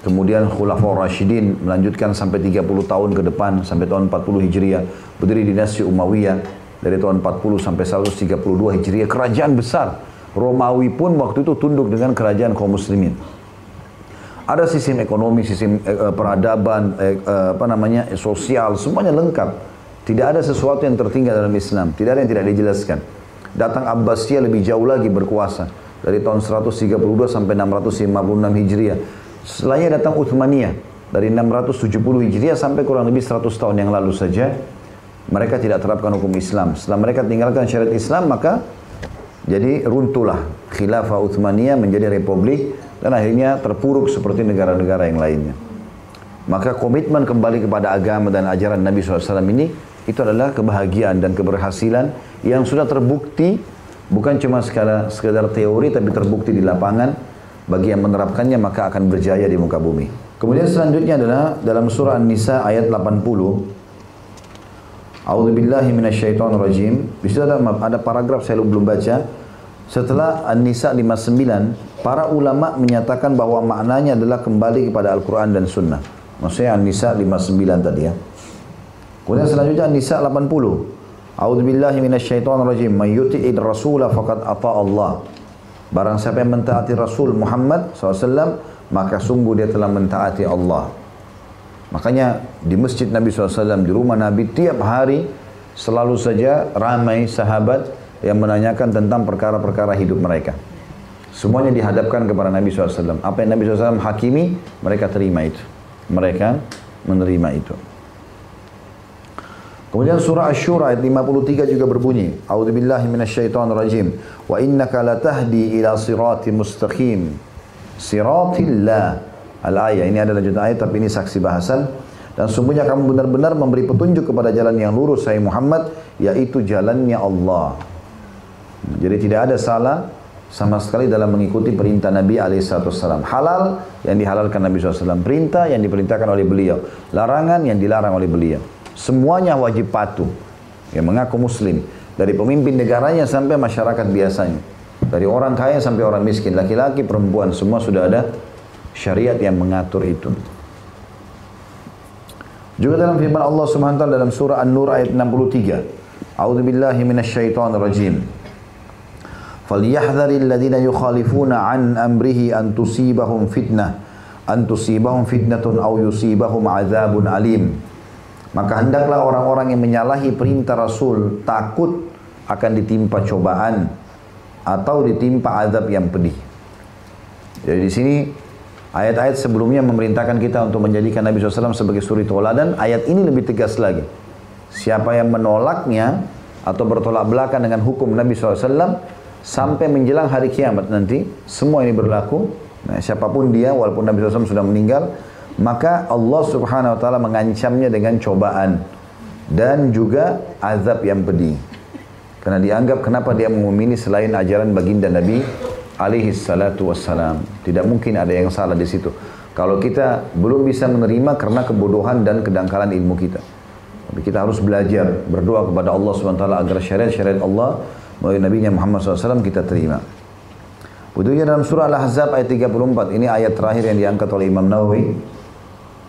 kemudian Khulafaur Rashidin melanjutkan sampai 30 tahun ke depan, sampai tahun 40 Hijriah, berdiri dinasti Umayyah dari tahun 40 sampai 132 Hijriah, kerajaan besar. Romawi pun waktu itu tunduk dengan kerajaan kaum muslimin. Ada sistem ekonomi, sistem eh, eh peradaban, eh, apa namanya, sosial, semuanya lengkap. Tidak ada sesuatu yang tertinggal dalam Islam, tidak ada yang tidak dijelaskan. Datang Abbasiyah lebih jauh lagi berkuasa dari tahun 132 sampai 656 Hijriah. Setelahnya datang Uthmaniyah dari 670 Hijriah sampai kurang lebih 100 tahun yang lalu saja mereka tidak terapkan hukum Islam. Setelah mereka tinggalkan syariat Islam maka jadi runtuhlah khilafah Uthmaniyah menjadi republik dan akhirnya terpuruk seperti negara-negara yang lainnya. Maka komitmen kembali kepada agama dan ajaran Nabi SAW ini itu adalah kebahagiaan dan keberhasilan yang sudah terbukti bukan cuma sekadar, sekadar teori tapi terbukti di lapangan bagi yang menerapkannya maka akan berjaya di muka bumi. Kemudian selanjutnya adalah dalam surah An-Nisa ayat 80 A'udzu billahi minasyaitonir rajim. Di situ ada ada paragraf saya belum baca. Setelah An-Nisa 59, para ulama menyatakan bahwa maknanya adalah kembali kepada Al-Qur'an dan Sunnah. Maksudnya An-Nisa 59 tadi ya. Kemudian selanjutnya An-Nisa 80. A'udzu billahi minasyaitonir rajim. May yuti'ir rasula faqad ata Allah. Barang siapa yang mentaati Rasul Muhammad SAW, maka sungguh dia telah mentaati Allah. Makanya di masjid Nabi SAW, di rumah Nabi, tiap hari selalu saja ramai sahabat yang menanyakan tentang perkara-perkara hidup mereka. Semuanya dihadapkan kepada Nabi SAW. Apa yang Nabi SAW hakimi, mereka terima itu. Mereka menerima itu. Kemudian surah Asy-Syura ayat 53 juga berbunyi, A'udzubillahi minasyaitonirrajim. Wa innaka latahdi ila siratim mustaqim. Siratillah. Al-ayah ini adalah lanjutan ayat tapi ini saksi bahasan. Dan sungguhnya kamu benar-benar memberi petunjuk kepada jalan yang lurus, saya Muhammad, yaitu jalannya Allah. Jadi tidak ada salah sama sekali dalam mengikuti perintah Nabi SAW. Halal yang dihalalkan Nabi SAW. Perintah yang diperintahkan oleh beliau. Larangan yang dilarang oleh beliau. Semuanya wajib patuh. Yang mengaku muslim. Dari pemimpin negaranya sampai masyarakat biasanya. Dari orang kaya sampai orang miskin. Laki-laki, perempuan. Semua sudah ada syariat yang mengatur itu. Juga dalam firman Allah Subhanahu wa taala dalam surah An-Nur ayat 63. A'udzu billahi minasyaitonir rajim. Falyahdharil ladzina yukhalifuna an amrihi an tusibahum fitnah an tusibahum fitnatun aw yusibahum adzabun alim. Maka hendaklah orang-orang yang menyalahi perintah Rasul takut akan ditimpa cobaan atau ditimpa azab yang pedih. Jadi di sini ayat-ayat sebelumnya memerintahkan kita untuk menjadikan Nabi SAW sebagai suri toladan. Ayat ini lebih tegas lagi. Siapa yang menolaknya atau bertolak belakang dengan hukum Nabi SAW sampai menjelang hari kiamat nanti, semua ini berlaku. Nah, siapa pun dia, walaupun Nabi SAW sudah meninggal, maka Allah Subhanahu wa taala mengancamnya dengan cobaan dan juga azab yang pedih. Karena dianggap kenapa dia memilih selain ajaran baginda Nabi alaihi salatu wassalam. Tidak mungkin ada yang salah di situ. Kalau kita belum bisa menerima karena kebodohan dan kedangkalan ilmu kita. Tapi kita harus belajar, berdoa kepada Allah SWT agar syariat-syariat Allah melalui Nabi Muhammad SAW kita terima. Begitu dalam surah Al-Ahzab ayat 34. Ini ayat terakhir yang diangkat oleh Imam Nawawi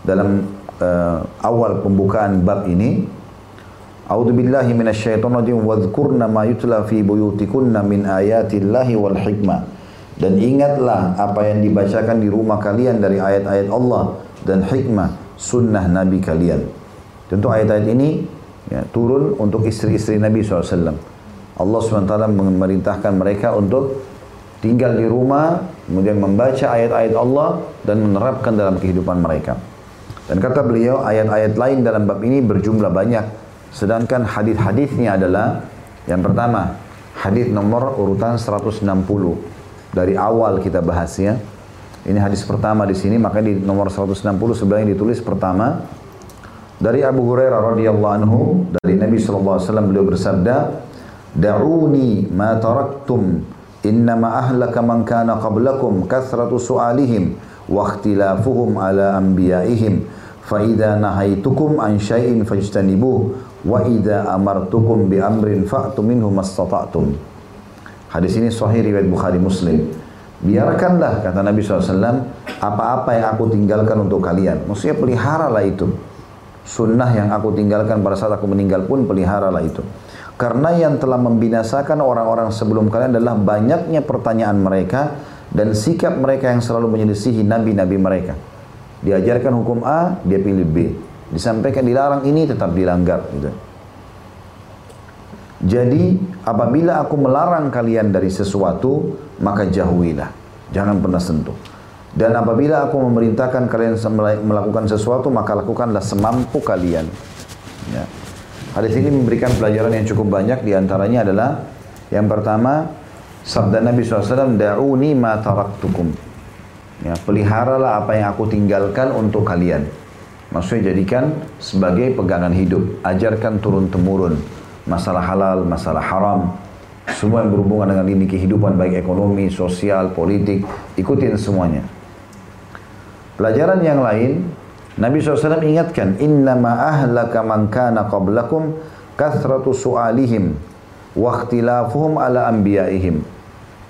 dalam uh, awal pembukaan bab ini A'udzu billahi minasyaitonir rajim wadhkurna ma yutla fi buyutikunna min ayatillahi wal hikmah. Dan ingatlah apa yang dibacakan di rumah kalian dari ayat-ayat Allah dan hikmah sunnah Nabi kalian. Tentu ayat-ayat ini ya, turun untuk istri-istri Nabi SAW. Allah SWT memerintahkan mereka untuk tinggal di rumah, kemudian membaca ayat-ayat Allah dan menerapkan dalam kehidupan mereka. Dan kata beliau, ayat-ayat lain dalam bab ini berjumlah banyak Sedangkan hadis-hadisnya adalah yang pertama, hadis nomor urutan 160. Dari awal kita bahas ya. Ini hadis pertama di sini, maka di nomor 160 sebenarnya ditulis pertama dari Abu Hurairah radhiyallahu anhu dari Nabi sallallahu alaihi wasallam beliau bersabda, "Da'uni ma taraktum innama ahlaka man kana qablakum kathratu su'alihim anbiya'ihim fa idza nahaitukum an syai'in fajtanibuh wa idza amartukum bi amrin fa'tu minhu mastata'tum. Hadis ini sahih riwayat Bukhari Muslim. Biarkanlah kata Nabi SAW apa-apa yang aku tinggalkan untuk kalian. Maksudnya peliharalah itu. Sunnah yang aku tinggalkan pada saat aku meninggal pun peliharalah itu. Karena yang telah membinasakan orang-orang sebelum kalian adalah banyaknya pertanyaan mereka dan sikap mereka yang selalu menyelisihi nabi-nabi mereka. Diajarkan hukum A, dia pilih B. Disampaikan dilarang ini tetap dilanggar gitu. Jadi apabila aku melarang kalian dari sesuatu maka jauhilah. Jangan pernah sentuh. Dan apabila aku memerintahkan kalian melakukan sesuatu maka lakukanlah semampu kalian. Ya. Hadis ini memberikan pelajaran yang cukup banyak di antaranya adalah yang pertama sabda Nabi SAW da'uni ma taraktukum. Ya, peliharalah apa yang aku tinggalkan untuk kalian. Maksudnya jadikan sebagai pegangan hidup. Ajarkan turun-temurun. Masalah halal, masalah haram. Semua yang berhubungan dengan ini kehidupan baik ekonomi, sosial, politik. Ikutin semuanya. Pelajaran yang lain, Nabi SAW ingatkan, Innama ahlaka man kana qablakum kathratu su'alihim wa ala anbiya'ihim.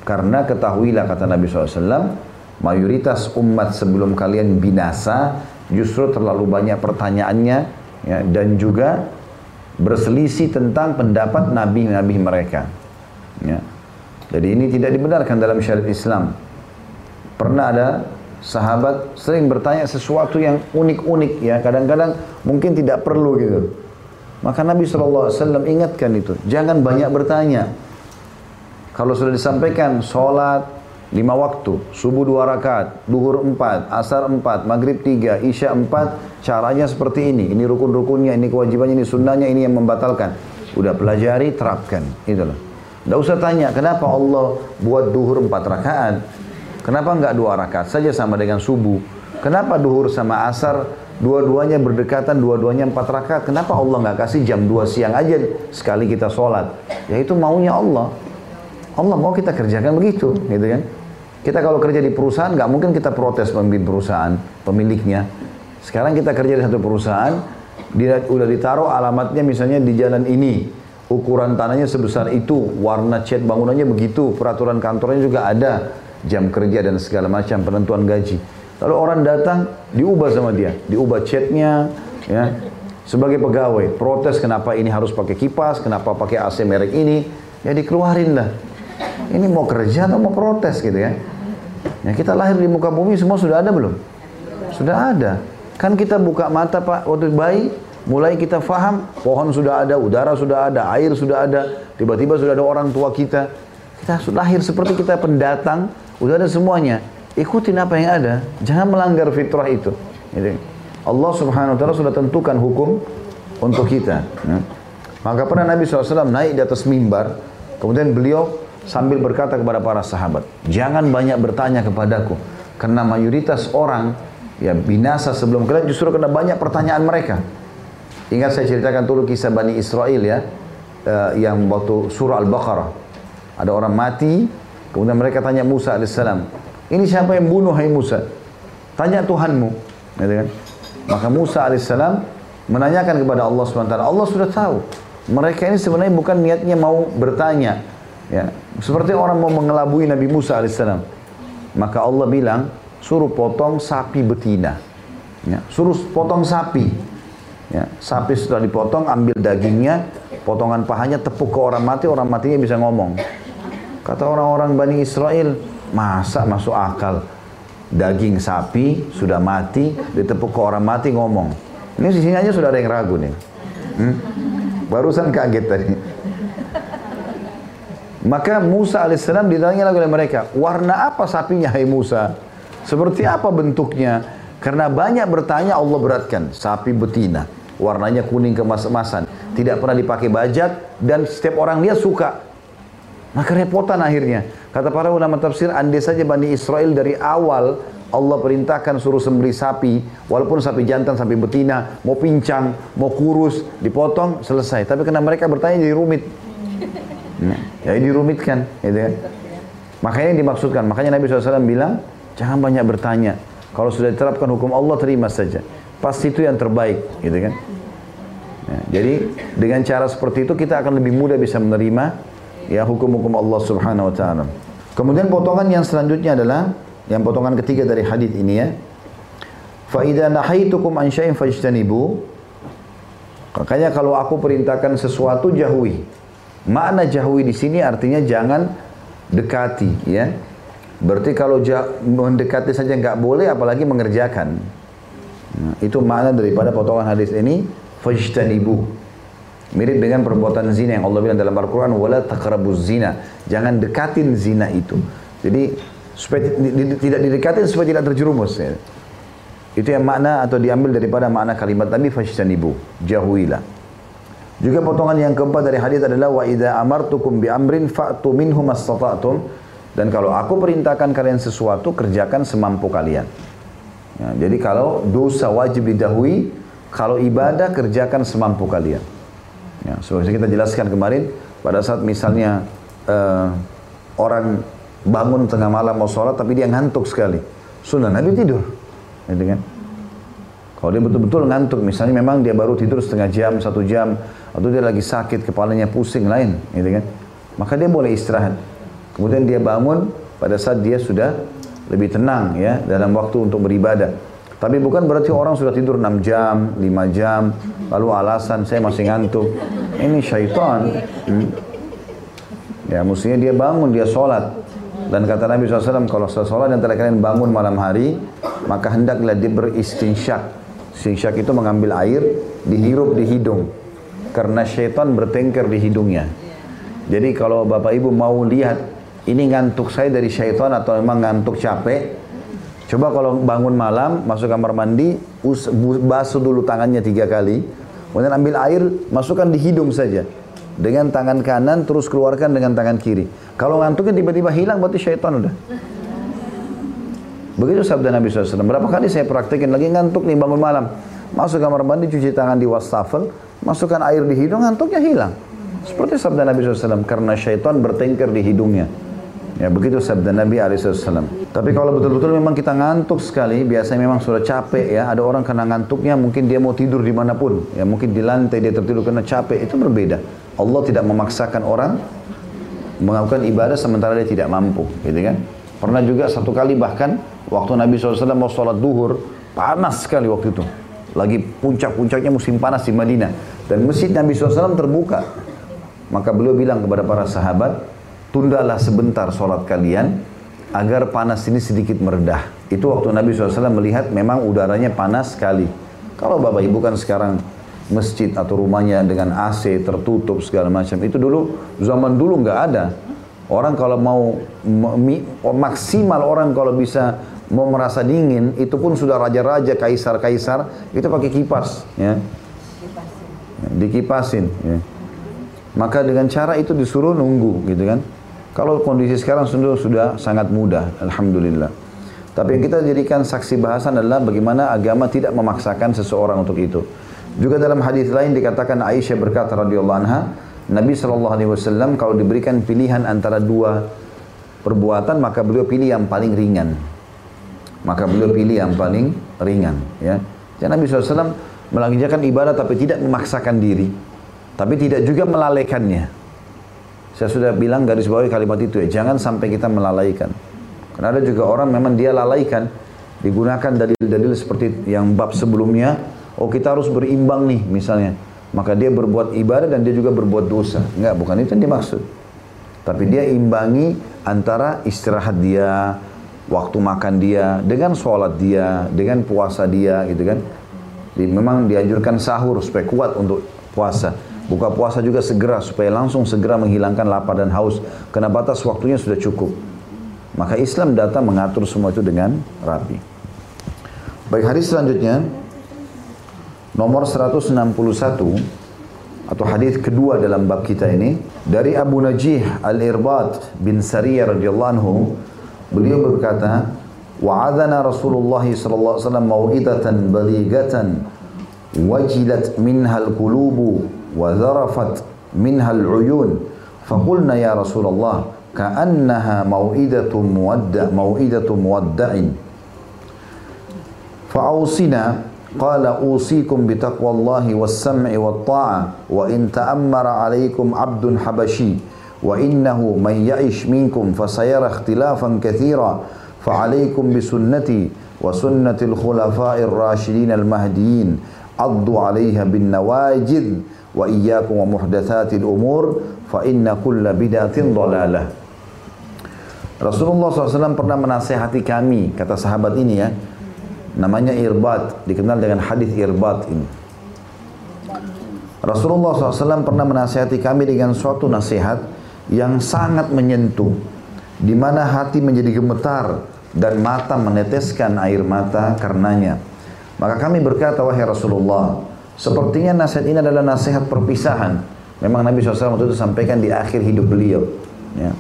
Karena ketahuilah kata Nabi SAW, mayoritas umat sebelum kalian binasa justru terlalu banyak pertanyaannya ya, dan juga berselisih tentang pendapat nabi-nabi mereka. Ya. Jadi ini tidak dibenarkan dalam syariat Islam. Pernah ada sahabat sering bertanya sesuatu yang unik-unik ya, kadang-kadang mungkin tidak perlu gitu. Maka Nabi SAW ingatkan itu, jangan banyak bertanya. Kalau sudah disampaikan sholat, lima waktu, subuh dua rakaat, duhur empat, asar empat, maghrib tiga, isya empat, caranya seperti ini, ini rukun-rukunnya, ini kewajibannya, ini sunnahnya, ini yang membatalkan. Udah pelajari, terapkan, itulah. Tidak usah tanya, kenapa Allah buat duhur empat rakaat? Kenapa enggak dua rakaat saja sama dengan subuh? Kenapa duhur sama asar dua-duanya berdekatan, dua-duanya empat rakaat? Kenapa Allah nggak kasih jam dua siang aja sekali kita sholat? Ya itu maunya Allah. Allah mau kita kerjakan begitu, gitu kan? Kita kalau kerja di perusahaan, nggak mungkin kita protes pemimpin perusahaan, pemiliknya. Sekarang kita kerja di satu perusahaan, dia udah ditaruh alamatnya misalnya di jalan ini, ukuran tanahnya sebesar itu, warna cat bangunannya begitu, peraturan kantornya juga ada, jam kerja dan segala macam penentuan gaji. Lalu orang datang diubah sama dia, diubah catnya, ya sebagai pegawai protes kenapa ini harus pakai kipas, kenapa pakai AC merek ini, ya dikeluarin lah. Ini mau kerja atau mau protes gitu ya? Ya, kita lahir di muka bumi semua sudah ada belum? Sudah ada. Kan kita buka mata Pak waktu bayi, mulai kita faham pohon sudah ada, udara sudah ada, air sudah ada, tiba-tiba sudah ada orang tua kita. Kita lahir seperti kita pendatang, sudah ada semuanya. Ikutin apa yang ada, jangan melanggar fitrah itu. Gitu. Allah Subhanahu wa taala sudah tentukan hukum untuk kita. Ya. Maka pernah Nabi SAW naik di atas mimbar, kemudian beliau sambil berkata kepada para sahabat, jangan banyak bertanya kepadaku, karena mayoritas orang ya binasa sebelum kalian justru kena banyak pertanyaan mereka. Ingat saya ceritakan dulu kisah Bani Israel ya, uh, yang waktu surah Al-Baqarah. Ada orang mati, kemudian mereka tanya Musa alaihissalam, ini siapa yang bunuh hai Musa? Tanya Tuhanmu. Gitu kan? Maka Musa alaihissalam menanyakan kepada Allah SWT. Allah sudah tahu. Mereka ini sebenarnya bukan niatnya mau bertanya. Ya, seperti orang mau mengelabui Nabi Musa alaihissalam. Maka Allah bilang, suruh potong sapi betina. Ya, suruh potong sapi. Ya, sapi setelah dipotong, ambil dagingnya, potongan pahanya tepuk ke orang mati, orang matinya bisa ngomong. Kata orang-orang Bani Israel, masa masuk akal daging sapi sudah mati, ditepuk ke orang mati ngomong. Ini sisinya aja sudah ada yang ragu nih. Hmm? Barusan kaget tadi. Maka Musa alaihissalam ditanya lagi oleh mereka, warna apa sapinya hai Musa? Seperti apa bentuknya? Karena banyak bertanya Allah beratkan, sapi betina, warnanya kuning kemas-emasan, tidak pernah dipakai bajak dan setiap orang lihat suka. Maka repotan akhirnya. Kata para ulama tafsir, andai saja Bani Israel dari awal Allah perintahkan suruh sembeli sapi, walaupun sapi jantan, sapi betina, mau pincang, mau kurus, dipotong, selesai. Tapi karena mereka bertanya jadi rumit. Nah, jadi dirumitkan, gitu kan. Makanya yang dimaksudkan, makanya Nabi SAW bilang, jangan banyak bertanya. Kalau sudah diterapkan hukum Allah, terima saja. Pasti itu yang terbaik, gitu kan. Nah, jadi dengan cara seperti itu kita akan lebih mudah bisa menerima ya hukum-hukum Allah Subhanahu wa taala. Kemudian potongan yang selanjutnya adalah yang potongan ketiga dari hadis ini ya. Fa idza nahaitukum an syai'in fajtanibu. Makanya kalau aku perintahkan sesuatu jauhi. Makna jauhi di sini artinya jangan dekati ya. Berarti kalau mendekati saja nggak boleh apalagi mengerjakan. Nah, itu makna daripada potongan hadis ini fajtanibu. Mirip dengan perbuatan zina yang Allah bilang dalam Al-Quran, wala taqrabuz zina. Jangan dekatin zina itu. Jadi supaya tidak didekatin supaya tidak terjerumus. Ya. Itu yang makna atau diambil daripada makna kalimat tadi fashtanibu, jauhilah. Juga potongan yang keempat dari hadis adalah wa idza amartukum bi amrin fa'tu minhu mastata'tum dan kalau aku perintahkan kalian sesuatu kerjakan semampu kalian. Ya, jadi kalau dosa wajib didahului, kalau ibadah kerjakan semampu kalian. Ya, seperti kita jelaskan kemarin, pada saat misalnya uh, orang bangun tengah malam mau sholat tapi dia ngantuk sekali. Sunnah Nabi tidur. Kan? Kalau dia betul-betul ngantuk, misalnya memang dia baru tidur setengah jam, satu jam, atau dia lagi sakit, kepalanya pusing lain, gitu kan? Maka dia boleh istirahat. Kemudian dia bangun pada saat dia sudah lebih tenang ya dalam waktu untuk beribadah. Tapi bukan berarti orang sudah tidur 6 jam, 5 jam, lalu alasan saya masih ngantuk. Ini syaitan. Hmm. Ya, mestinya dia bangun, dia sholat. Dan kata Nabi SAW, kalau seseorang antara kalian bangun malam hari, maka hendaklah dia beristinsyak. Istinsyak itu mengambil air, dihirup di hidung. Karena syaitan bertengkar di hidungnya. Jadi kalau Bapak Ibu mau lihat, ini ngantuk saya dari syaitan atau memang ngantuk capek, coba kalau bangun malam, masuk kamar mandi, basuh dulu tangannya tiga kali, kemudian ambil air, masukkan di hidung saja dengan tangan kanan terus keluarkan dengan tangan kiri. Kalau ngantuknya tiba-tiba hilang berarti syaitan udah. Begitu sabda Nabi SAW. Berapa kali saya praktekin lagi ngantuk nih bangun malam. Masuk kamar mandi cuci tangan di wastafel, masukkan air di hidung ngantuknya hilang. Seperti sabda Nabi SAW karena syaitan bertengkar di hidungnya. Ya begitu sabda Nabi SAW. Tapi kalau betul-betul memang kita ngantuk sekali, biasanya memang sudah capek ya. Ada orang karena ngantuknya mungkin dia mau tidur di mana pun. Ya mungkin di lantai dia tertidur karena capek, itu berbeda. Allah tidak memaksakan orang melakukan ibadah sementara dia tidak mampu, gitu kan? Pernah juga satu kali bahkan waktu Nabi SAW mau sholat duhur, panas sekali waktu itu. Lagi puncak-puncaknya musim panas di Madinah. Dan masjid Nabi SAW terbuka. Maka beliau bilang kepada para sahabat, tundalah sebentar sholat kalian agar panas ini sedikit meredah. Itu waktu Nabi SAW melihat memang udaranya panas sekali. Kalau Bapak Ibu kan sekarang masjid atau rumahnya dengan AC tertutup segala macam. Itu dulu zaman dulu nggak ada. Orang kalau mau maksimal orang kalau bisa mau merasa dingin itu pun sudah raja-raja, kaisar-kaisar itu pakai kipas ya. Dikipasin ya. Maka dengan cara itu disuruh nunggu gitu kan. Kalau kondisi sekarang sudah sudah sangat mudah, alhamdulillah. Tapi yang kita jadikan saksi bahasan adalah bagaimana agama tidak memaksakan seseorang untuk itu. Juga dalam hadis lain dikatakan Aisyah berkata radhiyallahu anha, Nabi sallallahu alaihi wasallam kalau diberikan pilihan antara dua perbuatan maka beliau pilih yang paling ringan. Maka beliau pilih yang paling ringan, ya. Jadi Nabi SAW melanjutkan ibadah tapi tidak memaksakan diri, tapi tidak juga melalaikannya. Saya sudah bilang garis bawahi kalimat itu ya, jangan sampai kita melalaikan. Karena ada juga orang memang dia lalaikan, digunakan dalil-dalil seperti yang bab sebelumnya, oh kita harus berimbang nih misalnya. Maka dia berbuat ibadah dan dia juga berbuat dosa. Enggak, bukan itu yang dimaksud. Tapi dia imbangi antara istirahat dia, waktu makan dia, dengan sholat dia, dengan puasa dia gitu kan. Memang dianjurkan sahur supaya kuat untuk puasa. Buka puasa juga segera supaya langsung segera menghilangkan lapar dan haus. Karena batas waktunya sudah cukup. Maka Islam datang mengatur semua itu dengan rapi. Baik hadis selanjutnya nomor 161 atau hadis kedua dalam bab kita ini dari Abu Najih Al-Irbat bin Sariyah radhiyallahu anhu beliau berkata وعذنا رسول الله صلى الله عليه وسلم موئدة بليغة وجلت منها القلوب وذرفت منها العيون. فقلنا يا رسول الله كأنها موئدة مودع موئدة مودع. فأوصنا قال أوصيكم بتقوى الله والسمع والطاعة وإن تأمر عليكم عبد حبشي وإنه من يعش منكم فسيرى اختلافا كثيرا. فعليكم بسنتي وسنة الخلفاء الراشدين المهديين عضوا عليها بالنواجذ وإياكم ومحدثات الأمور فإن كل بدعة ضلالة Rasulullah SAW pernah menasehati kami, kata sahabat ini ya, namanya irbat, dikenal dengan hadis irbat ini. Rasulullah SAW pernah menasihati kami dengan suatu nasihat yang sangat menyentuh, di mana hati menjadi gemetar dan mata meneteskan air mata karenanya. Maka kami berkata, wahai Rasulullah, sepertinya nasihat ini adalah nasihat perpisahan. Memang Nabi SAW itu sampaikan di akhir hidup beliau. Ya.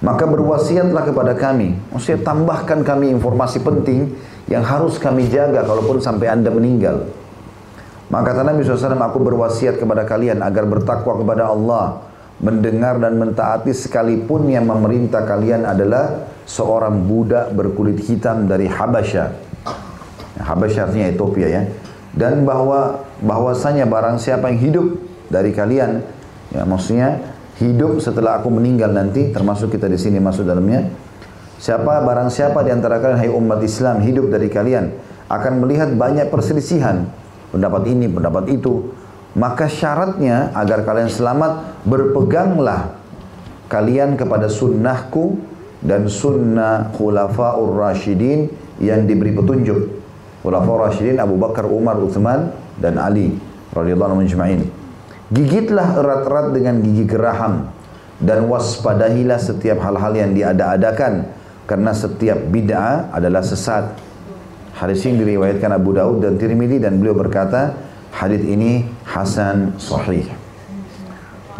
Maka berwasiatlah kepada kami, maksudnya tambahkan kami informasi penting yang harus kami jaga kalaupun sampai anda meninggal. Maka kata Nabi SAW, aku berwasiat kepada kalian agar bertakwa kepada Allah, mendengar dan mentaati sekalipun yang memerintah kalian adalah seorang budak berkulit hitam dari Habasyah. Habasyah artinya Ethiopia ya. Dan bahwa bahwasanya barang siapa yang hidup dari kalian, ya maksudnya hidup setelah aku meninggal nanti, termasuk kita di sini masuk dalamnya, Siapa barang siapa di antara kalian hai umat Islam hidup dari kalian akan melihat banyak perselisihan pendapat ini pendapat itu maka syaratnya agar kalian selamat berpeganglah kalian kepada sunnahku dan sunnah khulafaur rasyidin yang diberi petunjuk khulafaur rasyidin Abu Bakar Umar Uthman dan Ali radhiyallahu anhum gigitlah erat-erat dengan gigi geraham dan waspadahilah setiap hal-hal yang diada-adakan karena setiap bid'ah adalah sesat. Hadis ini diriwayatkan Abu Daud dan Tirmidzi dan beliau berkata, hadis ini hasan sahih.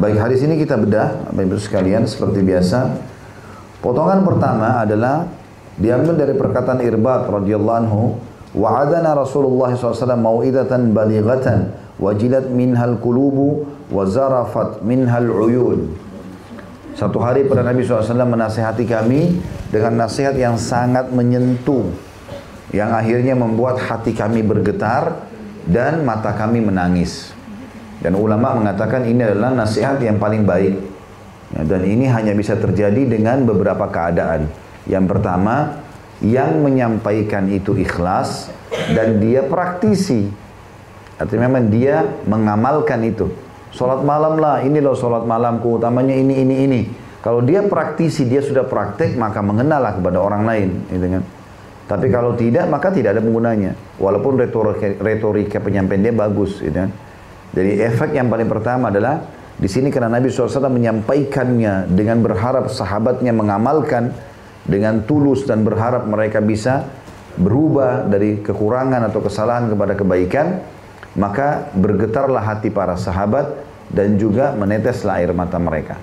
Baik, hadis ini kita bedah, Bapak Ibu sekalian, seperti biasa. Potongan pertama adalah diambil dari perkataan Irbat radhiyallahu anhu, wa'adana Rasulullah SAW mau'idatan balighatan wajilat minhal qulubu wa zarafat minhal uyun. Satu hari pada Nabi SAW menasihati kami dengan nasihat yang sangat menyentuh. Yang akhirnya membuat hati kami bergetar dan mata kami menangis. Dan ulama mengatakan ini adalah nasihat yang paling baik. Ya, dan ini hanya bisa terjadi dengan beberapa keadaan. Yang pertama, yang menyampaikan itu ikhlas dan dia praktisi. Artinya memang dia mengamalkan itu. Sholat malam lah, ini loh sholat malamku, utamanya ini, ini, ini. Kalau dia praktisi, dia sudah praktek, maka mengenallah kepada orang lain. Gitu kan. Tapi kalau tidak, maka tidak ada penggunanya. Walaupun retorika, retorika penyampaian dia bagus. Gitu kan. Jadi efek yang paling pertama adalah, di sini karena Nabi SAW menyampaikannya dengan berharap sahabatnya mengamalkan, dengan tulus dan berharap mereka bisa berubah dari kekurangan atau kesalahan kepada kebaikan, maka bergetarlah hati para sahabat dan juga meneteslah air mata mereka.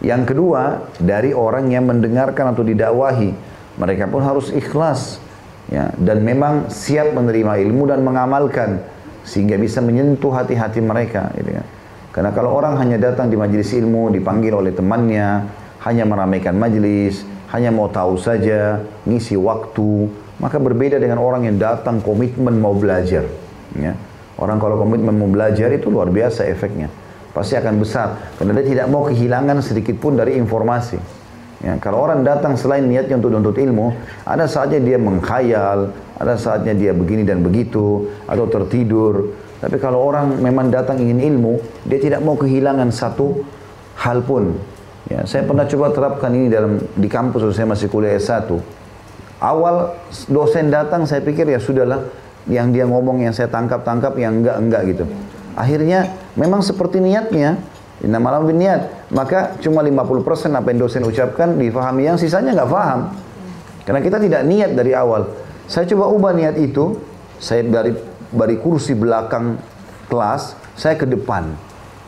Yang kedua, dari orang yang mendengarkan atau didakwahi, mereka pun harus ikhlas ya dan memang siap menerima ilmu dan mengamalkan sehingga bisa menyentuh hati-hati mereka gitu kan. Karena kalau orang hanya datang di majelis ilmu dipanggil oleh temannya, hanya meramaikan majelis, hanya mau tahu saja, ngisi waktu, maka berbeda dengan orang yang datang komitmen mau belajar ya. Orang kalau komitmen mau belajar itu luar biasa efeknya. Pasti akan besar. Karena dia tidak mau kehilangan sedikit pun dari informasi. Ya, kalau orang datang selain niatnya untuk menuntut ilmu, ada saja dia mengkhayal, ada saatnya dia begini dan begitu, atau tertidur. Tapi kalau orang memang datang ingin ilmu, dia tidak mau kehilangan satu hal pun. Ya, saya pernah coba terapkan ini dalam di kampus saya masih kuliah S1. Awal dosen datang saya pikir ya sudahlah yang dia ngomong yang saya tangkap-tangkap yang enggak-enggak gitu. Akhirnya memang seperti niatnya, Inna malam niat. Maka cuma 50% apa yang dosen ucapkan difahami, yang sisanya nggak paham. Karena kita tidak niat dari awal. Saya coba ubah niat itu, saya dari dari kursi belakang kelas, saya ke depan.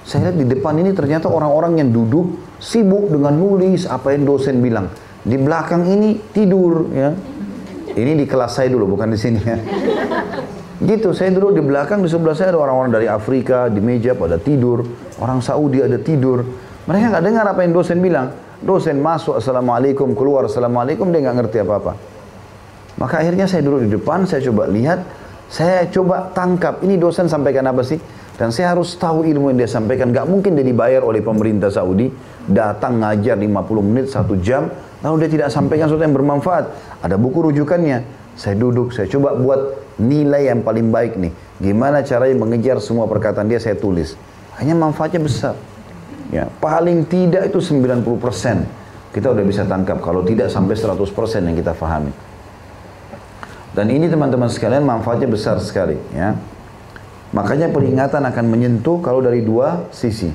Saya lihat di depan ini ternyata orang-orang yang duduk sibuk dengan nulis apa yang dosen bilang. Di belakang ini tidur ya. Ini di kelas saya dulu, bukan di sini ya. Gitu, saya dulu di belakang, di sebelah saya ada orang-orang dari Afrika, di meja pada tidur. Orang Saudi ada tidur. Mereka nggak dengar apa yang dosen bilang. Dosen masuk, Assalamualaikum, keluar, Assalamualaikum, dia nggak ngerti apa-apa. Maka akhirnya saya duduk di depan, saya coba lihat, saya coba tangkap, ini dosen sampaikan apa sih? Dan saya harus tahu ilmu yang dia sampaikan. Gak mungkin dia dibayar oleh pemerintah Saudi, datang ngajar 50 menit, satu jam, lalu dia tidak sampaikan sesuatu yang bermanfaat. Ada buku rujukannya. Saya duduk, saya coba buat nilai yang paling baik nih. Gimana caranya mengejar semua perkataan dia saya tulis. Hanya manfaatnya besar. Ya, paling tidak itu 90% kita udah bisa tangkap. Kalau tidak sampai 100% yang kita fahami. Dan ini teman-teman sekalian manfaatnya besar sekali. Ya. Makanya peringatan akan menyentuh kalau dari dua sisi.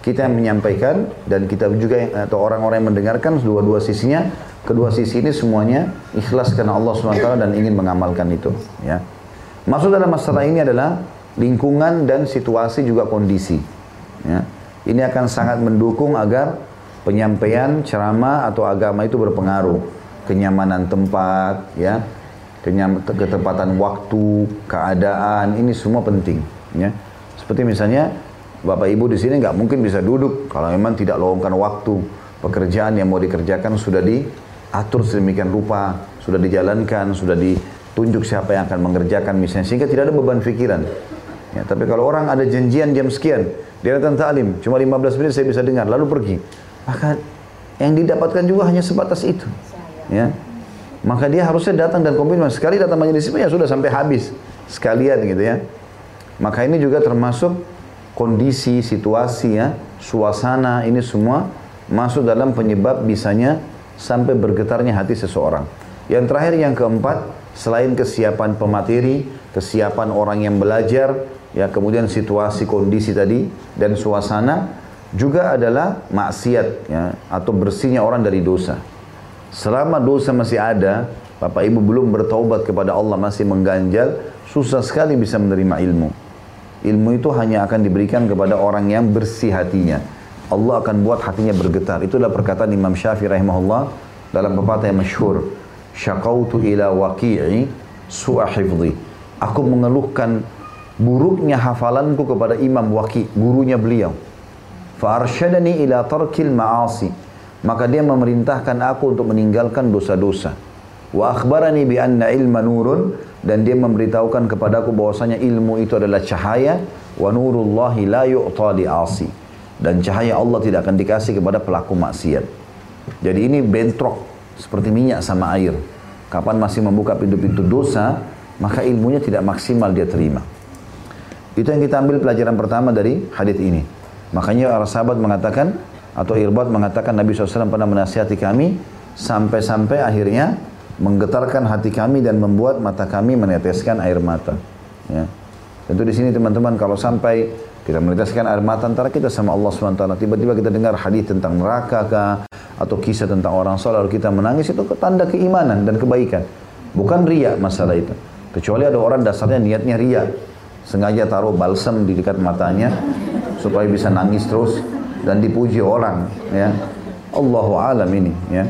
Kita yang menyampaikan dan kita juga atau orang-orang yang mendengarkan dua-dua sisinya Kedua sisi ini semuanya ikhlas karena Allah SWT dan ingin mengamalkan itu. Ya. Masuk dalam masalah ini adalah lingkungan dan situasi juga kondisi. Ya. Ini akan sangat mendukung agar penyampaian ceramah atau agama itu berpengaruh. Kenyamanan tempat, ya, Kenyam, ketepatan waktu, keadaan, ini semua penting. Ya. Seperti misalnya Bapak Ibu di sini nggak mungkin bisa duduk kalau memang tidak lowongkan waktu. Pekerjaan yang mau dikerjakan sudah di atur sedemikian rupa, sudah dijalankan, sudah ditunjuk siapa yang akan mengerjakan misalnya sehingga tidak ada beban pikiran. Ya, tapi kalau orang ada janjian jam sekian, dia datang taklim, cuma 15 menit saya bisa dengar, lalu pergi. Maka yang didapatkan juga hanya sebatas itu. Ya. Maka dia harusnya datang dan komitmen. Sekali datang majelis ya sudah sampai habis sekalian gitu ya. Maka ini juga termasuk kondisi, situasi ya, suasana ini semua masuk dalam penyebab bisanya sampai bergetarnya hati seseorang. Yang terakhir yang keempat, selain kesiapan pemateri, kesiapan orang yang belajar, ya kemudian situasi kondisi tadi dan suasana juga adalah maksiat ya atau bersihnya orang dari dosa. Selama dosa masih ada, Bapak Ibu belum bertaubat kepada Allah masih mengganjal, susah sekali bisa menerima ilmu. Ilmu itu hanya akan diberikan kepada orang yang bersih hatinya. Allah akan buat hatinya bergetar. Itulah perkataan Imam Syafi'i rahimahullah dalam pepatah yang masyhur. Syaqautu ila waqi'i su'a hifdhi. Aku mengeluhkan buruknya hafalanku kepada Imam Waqi, gurunya beliau. Fa'arsyadani ila tarkil ma'asi. Maka dia memerintahkan aku untuk meninggalkan dosa-dosa. Wa akhbarani bi anna ilma nurun dan dia memberitahukan kepadaku bahwasanya ilmu itu adalah cahaya wa nurullahi la yu'ta li asi dan cahaya Allah tidak akan dikasih kepada pelaku maksiat. Jadi ini bentrok seperti minyak sama air. Kapan masih membuka pintu-pintu dosa, maka ilmunya tidak maksimal dia terima. Itu yang kita ambil pelajaran pertama dari hadis ini. Makanya para sahabat mengatakan atau Irbat mengatakan Nabi SAW pernah menasihati kami sampai-sampai akhirnya menggetarkan hati kami dan membuat mata kami meneteskan air mata. Ya. Tentu di sini teman-teman kalau sampai kita meneteskan air mata antara kita sama Allah SWT. Tiba-tiba kita dengar hadis tentang neraka kah? Atau kisah tentang orang soleh lalu kita menangis itu tanda keimanan dan kebaikan. Bukan ria masalah itu. Kecuali ada orang dasarnya niatnya ria. Sengaja taruh balsam di dekat matanya supaya bisa nangis terus dan dipuji orang ya. Allahu alam ini ya.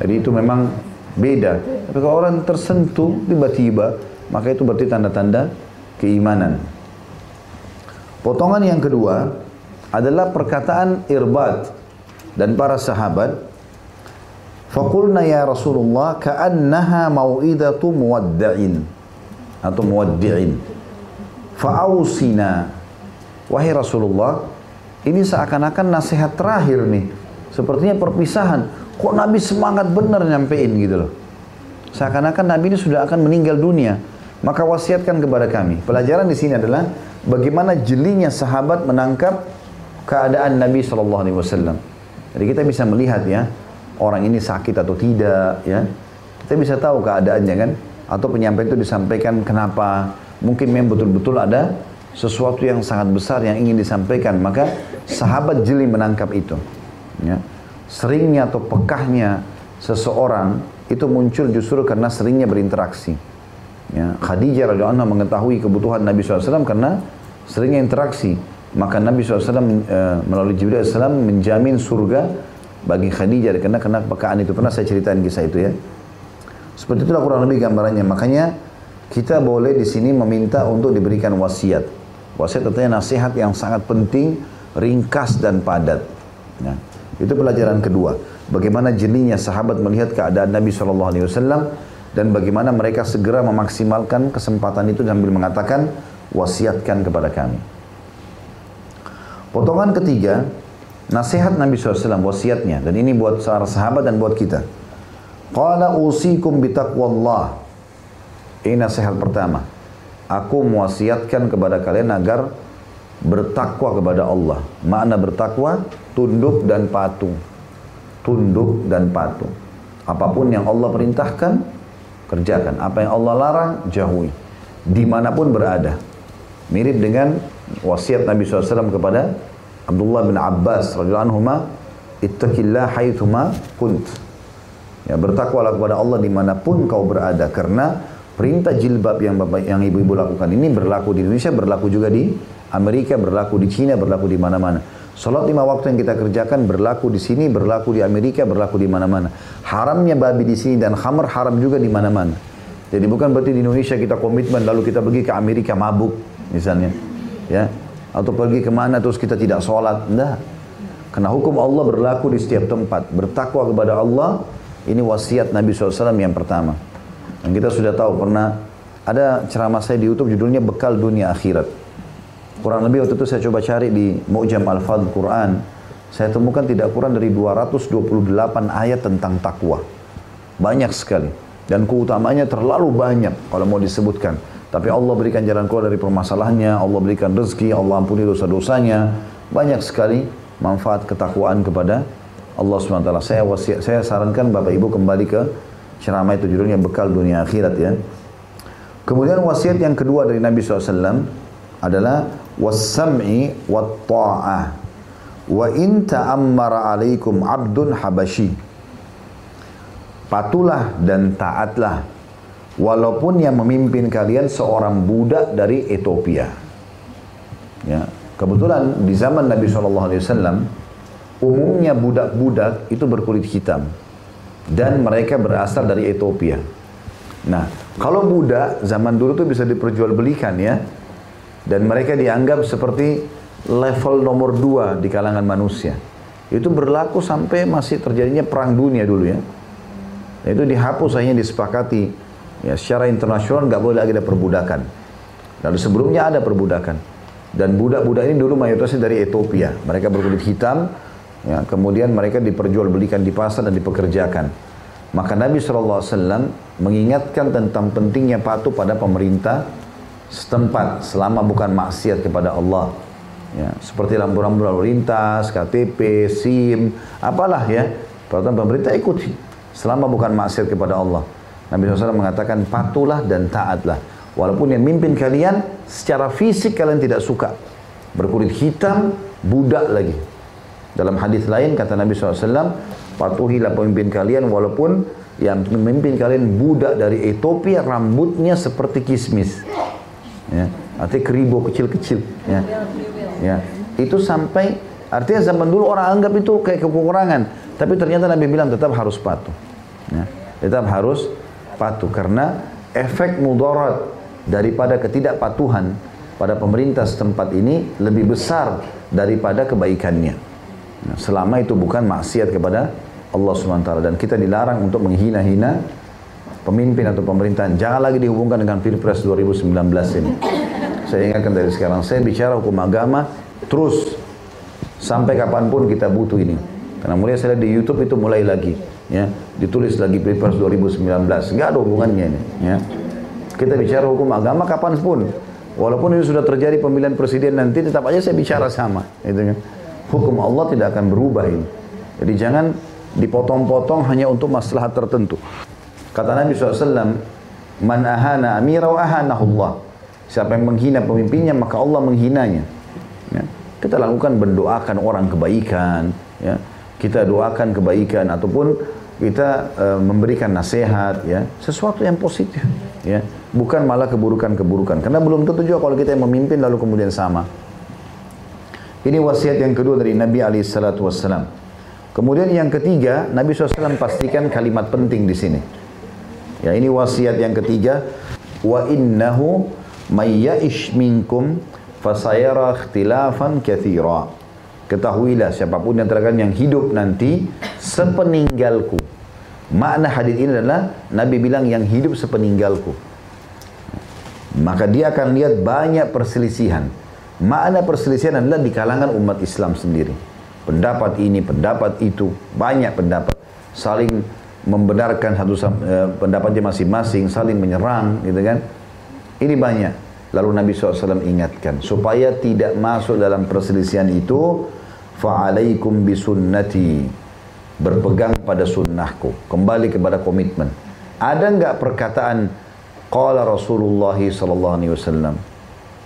Jadi itu memang beda. Tapi kalau orang tersentuh tiba-tiba maka itu berarti tanda-tanda keimanan. Potongan yang kedua adalah perkataan Irbad dan para sahabat. Fakulna ya Rasulullah ka'annaha mau'idatu muwadda'in atau muwaddi'in. Fa'ausina. Wahai Rasulullah, ini seakan-akan nasihat terakhir nih. Sepertinya perpisahan. Kok Nabi semangat benar nyampein gitu loh. Seakan-akan Nabi ini sudah akan meninggal dunia. Maka wasiatkan kepada kami. Pelajaran di sini adalah bagaimana jelinya sahabat menangkap keadaan Nabi Shallallahu Alaihi Wasallam. Jadi kita bisa melihat ya orang ini sakit atau tidak ya. Kita bisa tahu keadaannya kan. Atau penyampaian itu disampaikan kenapa. Mungkin memang betul-betul ada sesuatu yang sangat besar yang ingin disampaikan. Maka sahabat jeli menangkap itu. Ya. Seringnya atau pekahnya seseorang itu muncul justru karena seringnya berinteraksi. Ya, Khadijah radhiyallahu mengetahui kebutuhan Nabi SAW karena seringnya interaksi. Maka Nabi SAW e, eh, melalui Jibril SAW menjamin surga bagi Khadijah karena kena pekaan itu. Pernah saya ceritakan kisah itu ya. Seperti itulah kurang lebih gambarannya. Makanya kita boleh di sini meminta untuk diberikan wasiat. Wasiat artinya nasihat yang sangat penting, ringkas dan padat. Ya. Itu pelajaran kedua. Bagaimana jelinya sahabat melihat keadaan Nabi SAW dan bagaimana mereka segera memaksimalkan kesempatan itu sambil mengatakan wasiatkan kepada kami. Potongan ketiga, nasihat Nabi SAW, wasiatnya. Dan ini buat para sahabat dan buat kita. Qala usikum bitaqwallah. Ini nasihat pertama. Aku mewasiatkan kepada kalian agar bertakwa kepada Allah. Makna bertakwa, tunduk dan patuh. Tunduk dan patuh. Apa pun yang Allah perintahkan, kerjakan. Apa yang Allah larang, jauhi. Di mana pun berada. Mirip dengan wasiat Nabi SAW kepada Abdullah bin Abbas radhiyallahu anhu ittaqillah haitsuma kunt. Ya, bertakwalah kepada Allah di mana pun kau berada karena perintah jilbab yang bapak yang ibu-ibu lakukan ini berlaku di Indonesia, berlaku juga di Amerika, berlaku di Cina, berlaku di mana-mana. Salat lima waktu yang kita kerjakan berlaku di sini, berlaku di Amerika, berlaku di mana-mana. Haramnya babi di sini dan khamr haram juga di mana-mana. Jadi bukan berarti di Indonesia kita komitmen lalu kita pergi ke Amerika mabuk misalnya. Ya, atau pergi ke mana terus kita tidak sholat. Tidak. Karena hukum Allah berlaku di setiap tempat. Bertakwa kepada Allah, ini wasiat Nabi SAW yang pertama. Dan kita sudah tahu pernah ada ceramah saya di YouTube judulnya Bekal Dunia Akhirat. Kurang lebih waktu itu saya coba cari di Mu'jam Al-Fadl Quran. Saya temukan tidak kurang dari 228 ayat tentang takwa. Banyak sekali. Dan keutamanya terlalu banyak kalau mau disebutkan. Tapi Allah berikan jalan keluar dari permasalahannya, Allah berikan rezeki, Allah ampuni dosa-dosanya. Banyak sekali manfaat ketakwaan kepada Allah SWT. Saya wasiat, saya sarankan Bapak Ibu kembali ke ceramah itu judulnya bekal dunia akhirat ya. Kemudian wasiat yang kedua dari Nabi SAW adalah wasam'i wa ta'ah wa in ta'ammara alaikum abdun habashi patulah dan taatlah walaupun yang memimpin kalian seorang budak dari Ethiopia. Ya, kebetulan di zaman Nabi SAW umumnya budak-budak itu berkulit hitam dan mereka berasal dari Ethiopia. Nah, kalau budak zaman dulu tuh bisa diperjualbelikan ya, dan mereka dianggap seperti level nomor dua di kalangan manusia. Itu berlaku sampai masih terjadinya perang dunia dulu ya. Itu dihapus hanya disepakati Ya, secara internasional nggak boleh lagi ada perbudakan. Lalu sebelumnya ada perbudakan. Dan budak-budak ini dulu mayoritasnya dari Ethiopia. Mereka berkulit hitam, ya, kemudian mereka diperjualbelikan di pasar dan dipekerjakan. Maka Nabi SAW mengingatkan tentang pentingnya patuh pada pemerintah setempat selama bukan maksiat kepada Allah. Ya, seperti lampu-lampu lalu lintas, KTP, SIM, apalah ya. Peraturan pemerintah ikuti selama bukan maksiat kepada Allah. Nabi SAW mengatakan patulah dan taatlah. Walaupun yang mimpin kalian secara fisik kalian tidak suka. Berkulit hitam, budak lagi. Dalam hadis lain kata Nabi SAW, patuhilah pemimpin kalian walaupun yang memimpin kalian budak dari Ethiopia rambutnya seperti kismis. Ya, artinya keribo kecil-kecil. Ya. ya. Itu sampai artinya zaman dulu orang anggap itu kayak kekurangan, tapi ternyata Nabi bilang tetap harus patuh. Ya. Tetap harus patuh karena efek mudarat daripada ketidakpatuhan pada pemerintah setempat ini lebih besar daripada kebaikannya. Selama itu bukan maksiat kepada Allah SWT dan kita dilarang untuk menghina-hina pemimpin atau pemerintahan. Jangan lagi dihubungkan dengan Pilpres 2019 ini. Saya ingatkan dari sekarang, saya bicara hukum agama terus sampai kapan pun kita butuh ini. Karena mulai saya lihat di YouTube itu mulai lagi. ya ditulis lagi Pilpres 2019 nggak ada hubungannya ini ya kita bicara hukum agama kapan pun walaupun ini sudah terjadi pemilihan presiden nanti tetap aja saya bicara sama gitu kan hukum Allah tidak akan berubah ini. Jadi jangan dipotong-potong hanya untuk masalah tertentu. Kata Nabi SAW man ahana amira wa Allah. Siapa yang menghina pemimpinnya maka Allah menghinanya. Ya. kita lakukan berdoakan orang kebaikan ya. Kita doakan kebaikan ataupun kita e, memberikan nasihat ya. Sesuatu yang positif ya. Bukan malah keburukan-keburukan. Karena belum tentu juga kalau kita yang memimpin lalu kemudian sama ini wasiat yang kedua dari Nabi alaihi salatu wassalam kemudian yang ketiga Nabi SAW pastikan kalimat penting di sini ya ini wasiat yang ketiga wa innahu ya'ish minkum fasayara ikhtilafan katsira Ketahuilah siapa pun yang terkadang yang hidup nanti sepeninggalku. Makna hadis ini adalah Nabi bilang yang hidup sepeninggalku. Maka dia akan lihat banyak perselisihan. Makna perselisihan adalah di kalangan umat Islam sendiri. Pendapat ini, pendapat itu, banyak pendapat. Saling membenarkan satu eh, pendapatnya masing-masing, saling menyerang, gitu kan. Ini banyak. Lalu Nabi SAW ingatkan supaya tidak masuk dalam perselisihan itu fa'alaikum bisunnati berpegang pada sunnahku kembali kepada komitmen ada enggak perkataan qala Rasulullah wasallam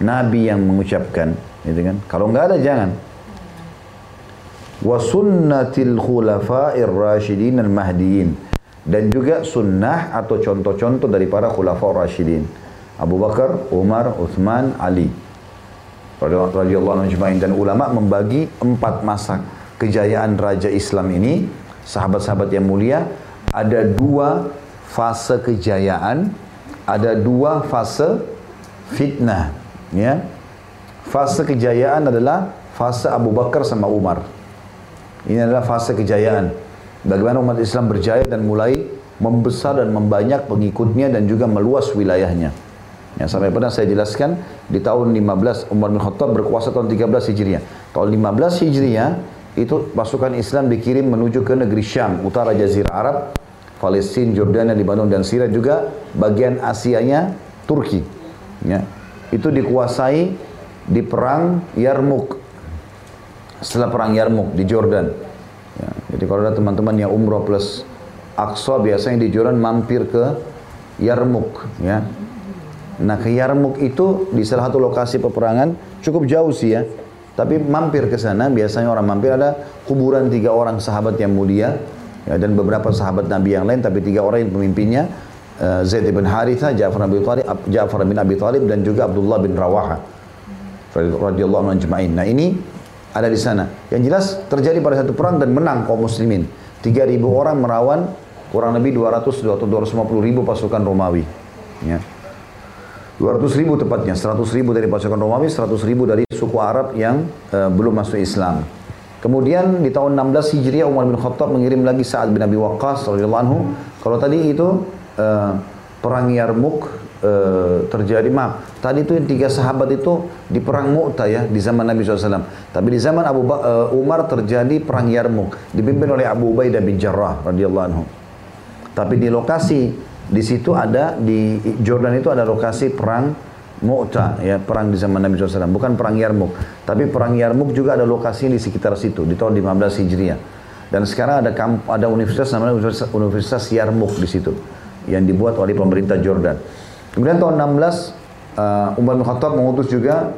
nabi yang mengucapkan gitu kan? Kalau enggak ada jangan. Wa sunnatil khulafa'ir rasyidin al mahdiyin dan juga sunnah atau contoh-contoh dari para khulafa rasyidin Abu Bakar, Umar, Uthman, Ali. Radhiyallahu anhu dan ulama membagi empat masa kejayaan raja Islam ini sahabat-sahabat yang mulia ada dua fase kejayaan ada dua fase fitnah ya fase kejayaan adalah fase Abu Bakar sama Umar ini adalah fase kejayaan bagaimana umat Islam berjaya dan mulai membesar dan membanyak pengikutnya dan juga meluas wilayahnya yang sampai pernah saya jelaskan di tahun 15 Umar bin Khattab berkuasa tahun 13 Hijriah. Tahun 15 Hijriah itu pasukan Islam dikirim menuju ke negeri Syam, utara Jazirah Arab, Palestina, Jordania, Lebanon dan Syria juga bagian Asianya Turki. Ya. Itu dikuasai di perang Yarmuk. Setelah perang Yarmuk di Jordan. Ya. Jadi kalau ada teman-teman yang umroh plus Aqsa biasanya di Jordan mampir ke Yarmuk ya Nah ke Yarmuk itu di salah satu lokasi peperangan cukup jauh sih ya. Tapi mampir ke sana biasanya orang mampir ada kuburan tiga orang sahabat yang mulia ya, dan beberapa sahabat Nabi yang lain tapi tiga orang yang pemimpinnya uh, Zaid bin Haritha, Ja'far bin Abi Thalib, Ja'far bin Abi Thalib dan juga Abdullah bin Rawaha radhiyallahu anhu Nah ini ada di sana. Yang jelas terjadi pada satu perang dan menang kaum muslimin. 3000 orang merawan kurang lebih 200 atau 250 ribu pasukan Romawi. Ya. 200 ribu tepatnya, 100 ribu dari pasukan Romawi, 100 ribu dari suku Arab yang uh, belum masuk Islam. Kemudian di tahun 16 Hijriah Umar bin Khattab mengirim lagi Sa'ad bin Abi Waqqas radhiyallahu anhu. Kalau tadi itu uh, perang Yarmuk uh, terjadi, maaf, tadi itu yang tiga sahabat itu di perang Mu'tah ya di zaman Nabi SAW. Tapi di zaman Abu ba uh, Umar terjadi perang Yarmuk dipimpin oleh Abu Ubaidah bin Jarrah radhiyallahu anhu. Tapi di lokasi di situ ada di Jordan itu ada lokasi perang Mu'ta ya perang di zaman Nabi SAW bukan perang Yarmuk tapi perang Yarmuk juga ada lokasi di sekitar situ di tahun 15 Hijriah dan sekarang ada kamp, ada universitas namanya Universitas, Universitas Yarmuk di situ yang dibuat oleh pemerintah Jordan kemudian tahun 16 uh, Umar bin Khattab mengutus juga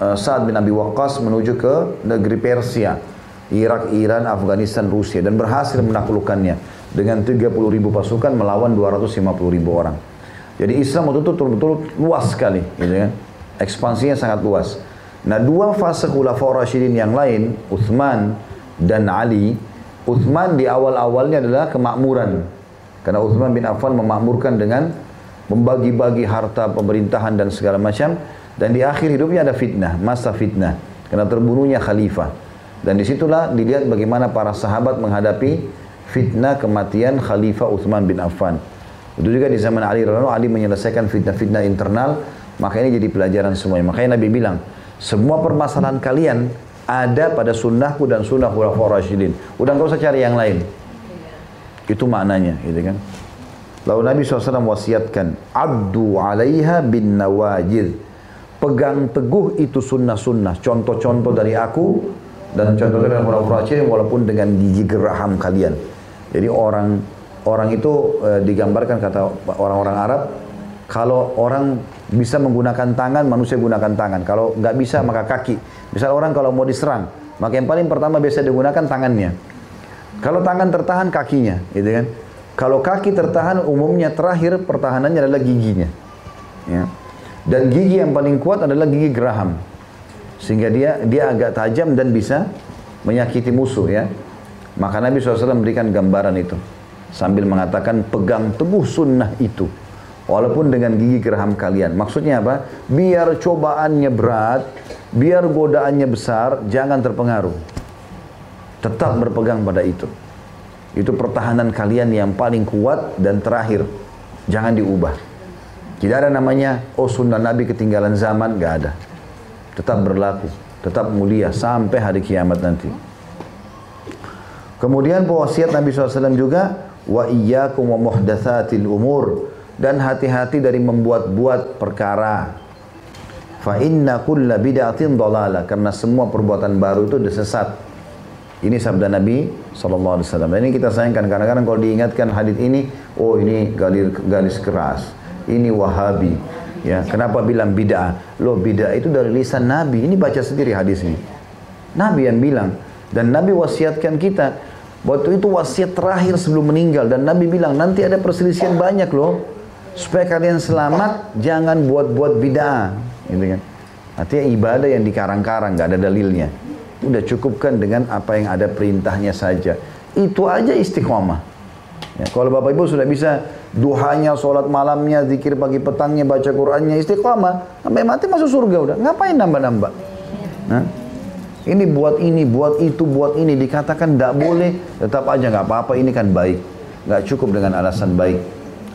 uh, Sa'ad bin Abi Waqqas menuju ke negeri Persia Irak, Iran, Afghanistan, Rusia dan berhasil menaklukkannya dengan 30 ribu pasukan melawan 250 ribu orang. Jadi Islam waktu itu betul-betul luas sekali, gitu kan. Ekspansinya sangat luas. Nah dua fase khulafaur Rashidin yang lain, Uthman dan Ali, Uthman di awal-awalnya adalah kemakmuran. Karena Uthman bin Affan memakmurkan dengan membagi-bagi harta pemerintahan dan segala macam. Dan di akhir hidupnya ada fitnah, masa fitnah. Karena terbunuhnya khalifah. Dan di situlah dilihat bagaimana para sahabat menghadapi fitnah kematian Khalifah Uthman bin Affan. Itu juga di zaman Ali radhiyallahu Ali menyelesaikan fitnah-fitnah internal, maka ini jadi pelajaran semuanya. Makanya Nabi bilang, semua permasalahan kalian ada pada sunnahku dan sunnah khulafaur rasyidin. Udah nggak usah cari yang lain. Itu maknanya, gitu kan. Lalu Nabi SAW wasiatkan, Abdu alaiha bin nawajid. Pegang teguh itu sunnah-sunnah. Contoh-contoh dari aku, dan contoh dari orang-orang Aceh walaupun dengan gigi geraham kalian. Jadi orang orang itu e, digambarkan kata orang-orang Arab, kalau orang bisa menggunakan tangan, manusia gunakan tangan. Kalau nggak bisa, maka kaki. Misal orang kalau mau diserang, maka yang paling pertama biasa digunakan tangannya. Kalau tangan tertahan, kakinya, gitu kan? Kalau kaki tertahan, umumnya terakhir pertahanannya adalah giginya. Ya. Dan gigi yang paling kuat adalah gigi geraham. Sehingga dia dia agak tajam dan bisa menyakiti musuh ya. Maka Nabi SAW memberikan gambaran itu. Sambil mengatakan pegang teguh sunnah itu. Walaupun dengan gigi geraham kalian. Maksudnya apa? Biar cobaannya berat, biar godaannya besar, jangan terpengaruh. Tetap berpegang pada itu. Itu pertahanan kalian yang paling kuat dan terakhir. Jangan diubah. Tidak ada namanya, oh sunnah Nabi ketinggalan zaman, gak ada. Tetap berlaku, tetap mulia sampai hari kiamat nanti. Kemudian wasiat Nabi SAW juga, wa iyyakum wa muhdatsatil umur dan hati-hati dari membuat-buat perkara. Fa inna kulla bid'atin dalalah karena semua perbuatan baru itu sesat. Ini sabda Nabi SAW. Dan ini kita sayangkan kadang-kadang kalau diingatkan hadis ini, oh ini garis, garis keras, ini wahabi. Ya, kenapa bilang bid'ah? Loh bid'ah itu dari lisan Nabi. Ini baca sendiri hadis ini. Nabi yang bilang. Dan Nabi wasiatkan kita. Waktu itu wasiat terakhir sebelum meninggal. Dan Nabi bilang, nanti ada perselisihan banyak loh. Supaya kalian selamat, jangan buat-buat bid'ah. Gitu kan. Artinya ibadah yang dikarang-karang, gak ada dalilnya. Udah cukupkan dengan apa yang ada perintahnya saja. Itu aja istiqomah. Ya, kalau Bapak Ibu sudah bisa duhanya, sholat malamnya, zikir pagi petangnya, baca Qur'annya, istiqomah. Sampai mati masuk surga udah. Ngapain nambah-nambah? Nah, ini buat ini, buat itu, buat ini. Dikatakan tidak boleh, tetap aja nggak apa-apa. Ini kan baik. Nggak cukup dengan alasan baik.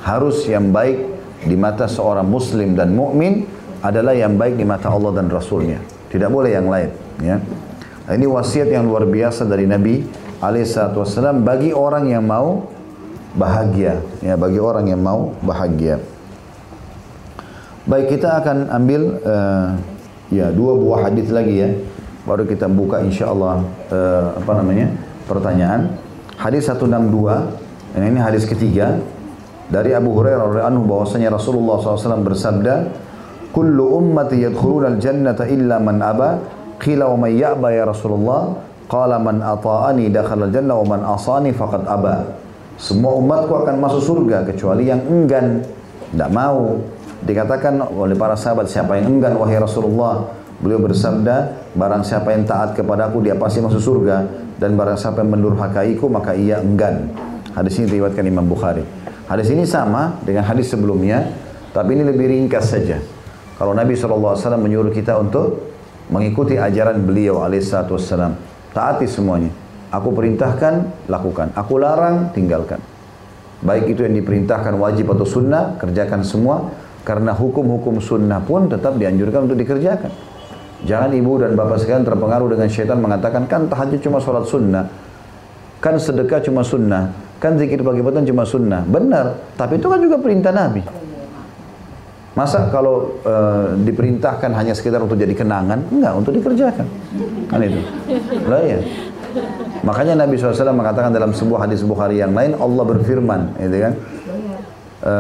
Harus yang baik di mata seorang muslim dan mukmin adalah yang baik di mata Allah dan Rasulnya. Tidak boleh yang lain. Ya. Nah, ini wasiat yang luar biasa dari Nabi alaihissalam bagi orang yang mau bahagia. Ya, bagi orang yang mau bahagia. Baik, kita akan ambil uh, ya dua buah hadis lagi ya. Baru kita buka insya Allah uh, apa namanya pertanyaan. Hadis 162. Dan ini hadis ketiga dari Abu Hurairah radhiyallahu anhu bahwasanya Rasulullah SAW bersabda, "Kullu ummati yadkhuluna al-jannata illa man aba." Qila wa man ya'ba ya Rasulullah? Qala man ata'ani dakhala jannah wa man asani faqad aba. Semua umatku akan masuk surga kecuali yang enggan, tidak mau. Dikatakan oleh para sahabat siapa yang enggan wahai Rasulullah? Beliau bersabda, barang siapa yang taat kepadaku dia pasti masuk surga dan barang siapa yang mendurhakaiku maka ia enggan. Hadis ini diriwayatkan Imam Bukhari. Hadis ini sama dengan hadis sebelumnya, tapi ini lebih ringkas saja. Kalau Nabi SAW menyuruh kita untuk mengikuti ajaran beliau alaihissalatu wassalam. Taati semuanya. Aku perintahkan, lakukan. Aku larang, tinggalkan. Baik itu yang diperintahkan wajib atau sunnah, kerjakan semua. Karena hukum-hukum sunnah pun tetap dianjurkan untuk dikerjakan. Jangan ibu dan bapak sekalian terpengaruh dengan syaitan mengatakan, kan tahajud cuma sholat sunnah. Kan sedekah cuma sunnah. Kan zikir pagi petang cuma sunnah. Benar, tapi itu kan juga perintah Nabi. Masa kalau e, diperintahkan hanya sekitar untuk jadi kenangan? Enggak, untuk dikerjakan. Kan itu. Lah ya. Makanya Nabi SAW mengatakan dalam sebuah hadis Bukhari yang lain, Allah berfirman, gitu kan. E,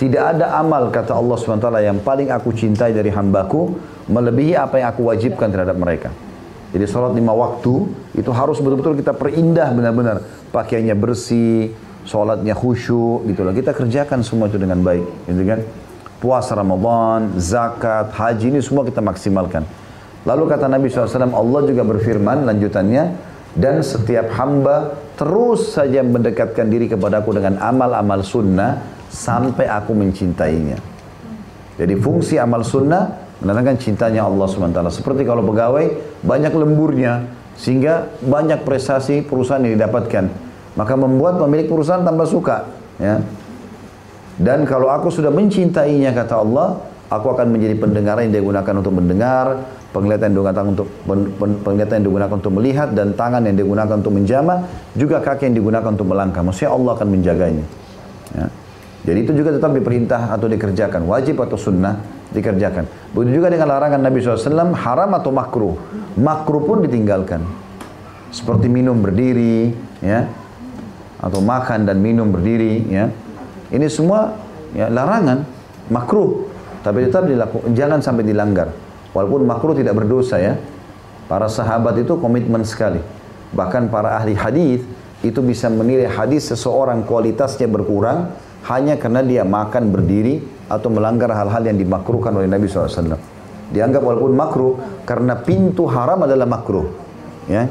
tidak ada amal, kata Allah SWT, yang paling aku cintai dari hambaku, melebihi apa yang aku wajibkan terhadap mereka. Jadi sholat lima waktu, itu harus betul-betul kita perindah benar-benar. Pakaiannya bersih, sholatnya khusyuk, gitu lah. Kita kerjakan semua itu dengan baik, gitu kan puasa Ramadan, zakat, haji ini semua kita maksimalkan. Lalu kata Nabi SAW, Allah juga berfirman lanjutannya, dan setiap hamba terus saja mendekatkan diri kepadaku dengan amal-amal sunnah sampai aku mencintainya. Jadi fungsi amal sunnah menandakan cintanya Allah SWT. Seperti kalau pegawai banyak lemburnya sehingga banyak prestasi perusahaan yang didapatkan. Maka membuat pemilik perusahaan tambah suka. Ya. Dan kalau aku sudah mencintainya kata Allah, aku akan menjadi pendengar yang dia gunakan untuk mendengar, penglihatan yang digunakan untuk penglihatan yang digunakan untuk melihat dan tangan yang digunakan untuk menjama juga kaki yang digunakan untuk melangkah. Maksudnya Allah akan menjaganya. Ya. jadi itu juga tetap diperintah atau dikerjakan. Wajib atau sunnah dikerjakan. Begitu juga dengan larangan Nabi SAW haram atau makruh. Makruh pun ditinggalkan. Seperti minum berdiri ya atau makan dan minum berdiri ya ini semua ya larangan makruh. Tapi tetap dilakukan jangan sampai dilanggar. Walaupun makruh tidak berdosa ya. Para sahabat itu komitmen sekali. Bahkan para ahli hadis itu bisa menilai hadis seseorang kualitasnya berkurang hanya karena dia makan berdiri atau melanggar hal-hal yang dimakruhkan oleh Nabi SAW dianggap walaupun makruh karena pintu haram adalah makruh ya.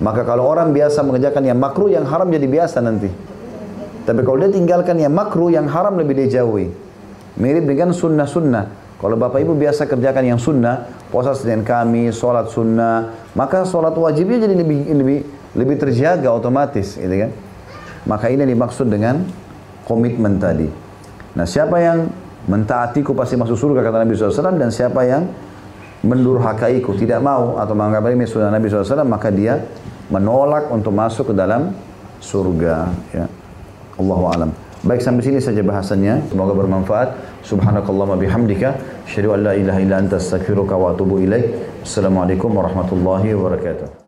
Maka kalau orang biasa mengerjakan yang makruh, yang haram jadi biasa nanti. Tapi kalau dia tinggalkan yang makruh, yang haram lebih dia jauhi. Mirip dengan sunnah-sunnah. Kalau bapak ibu biasa kerjakan yang sunnah, puasa Senin Kamis, sholat sunnah, maka sholat wajibnya jadi lebih lebih lebih terjaga otomatis, gitu kan? Maka ini dimaksud dengan komitmen tadi. Nah, siapa yang mentaatiku pasti masuk surga kata Nabi SAW dan siapa yang mendurhakaiku tidak mau atau menganggap ini sunnah Nabi SAW maka dia menolak untuk masuk ke dalam surga ya Allahu alam. Baik sampai sini saja bahasannya. Semoga bermanfaat. Subhanakallahumma bihamdika. Asyhadu an la ilaha illa anta astaghfiruka wa atubu ilaik. Assalamualaikum warahmatullahi wabarakatuh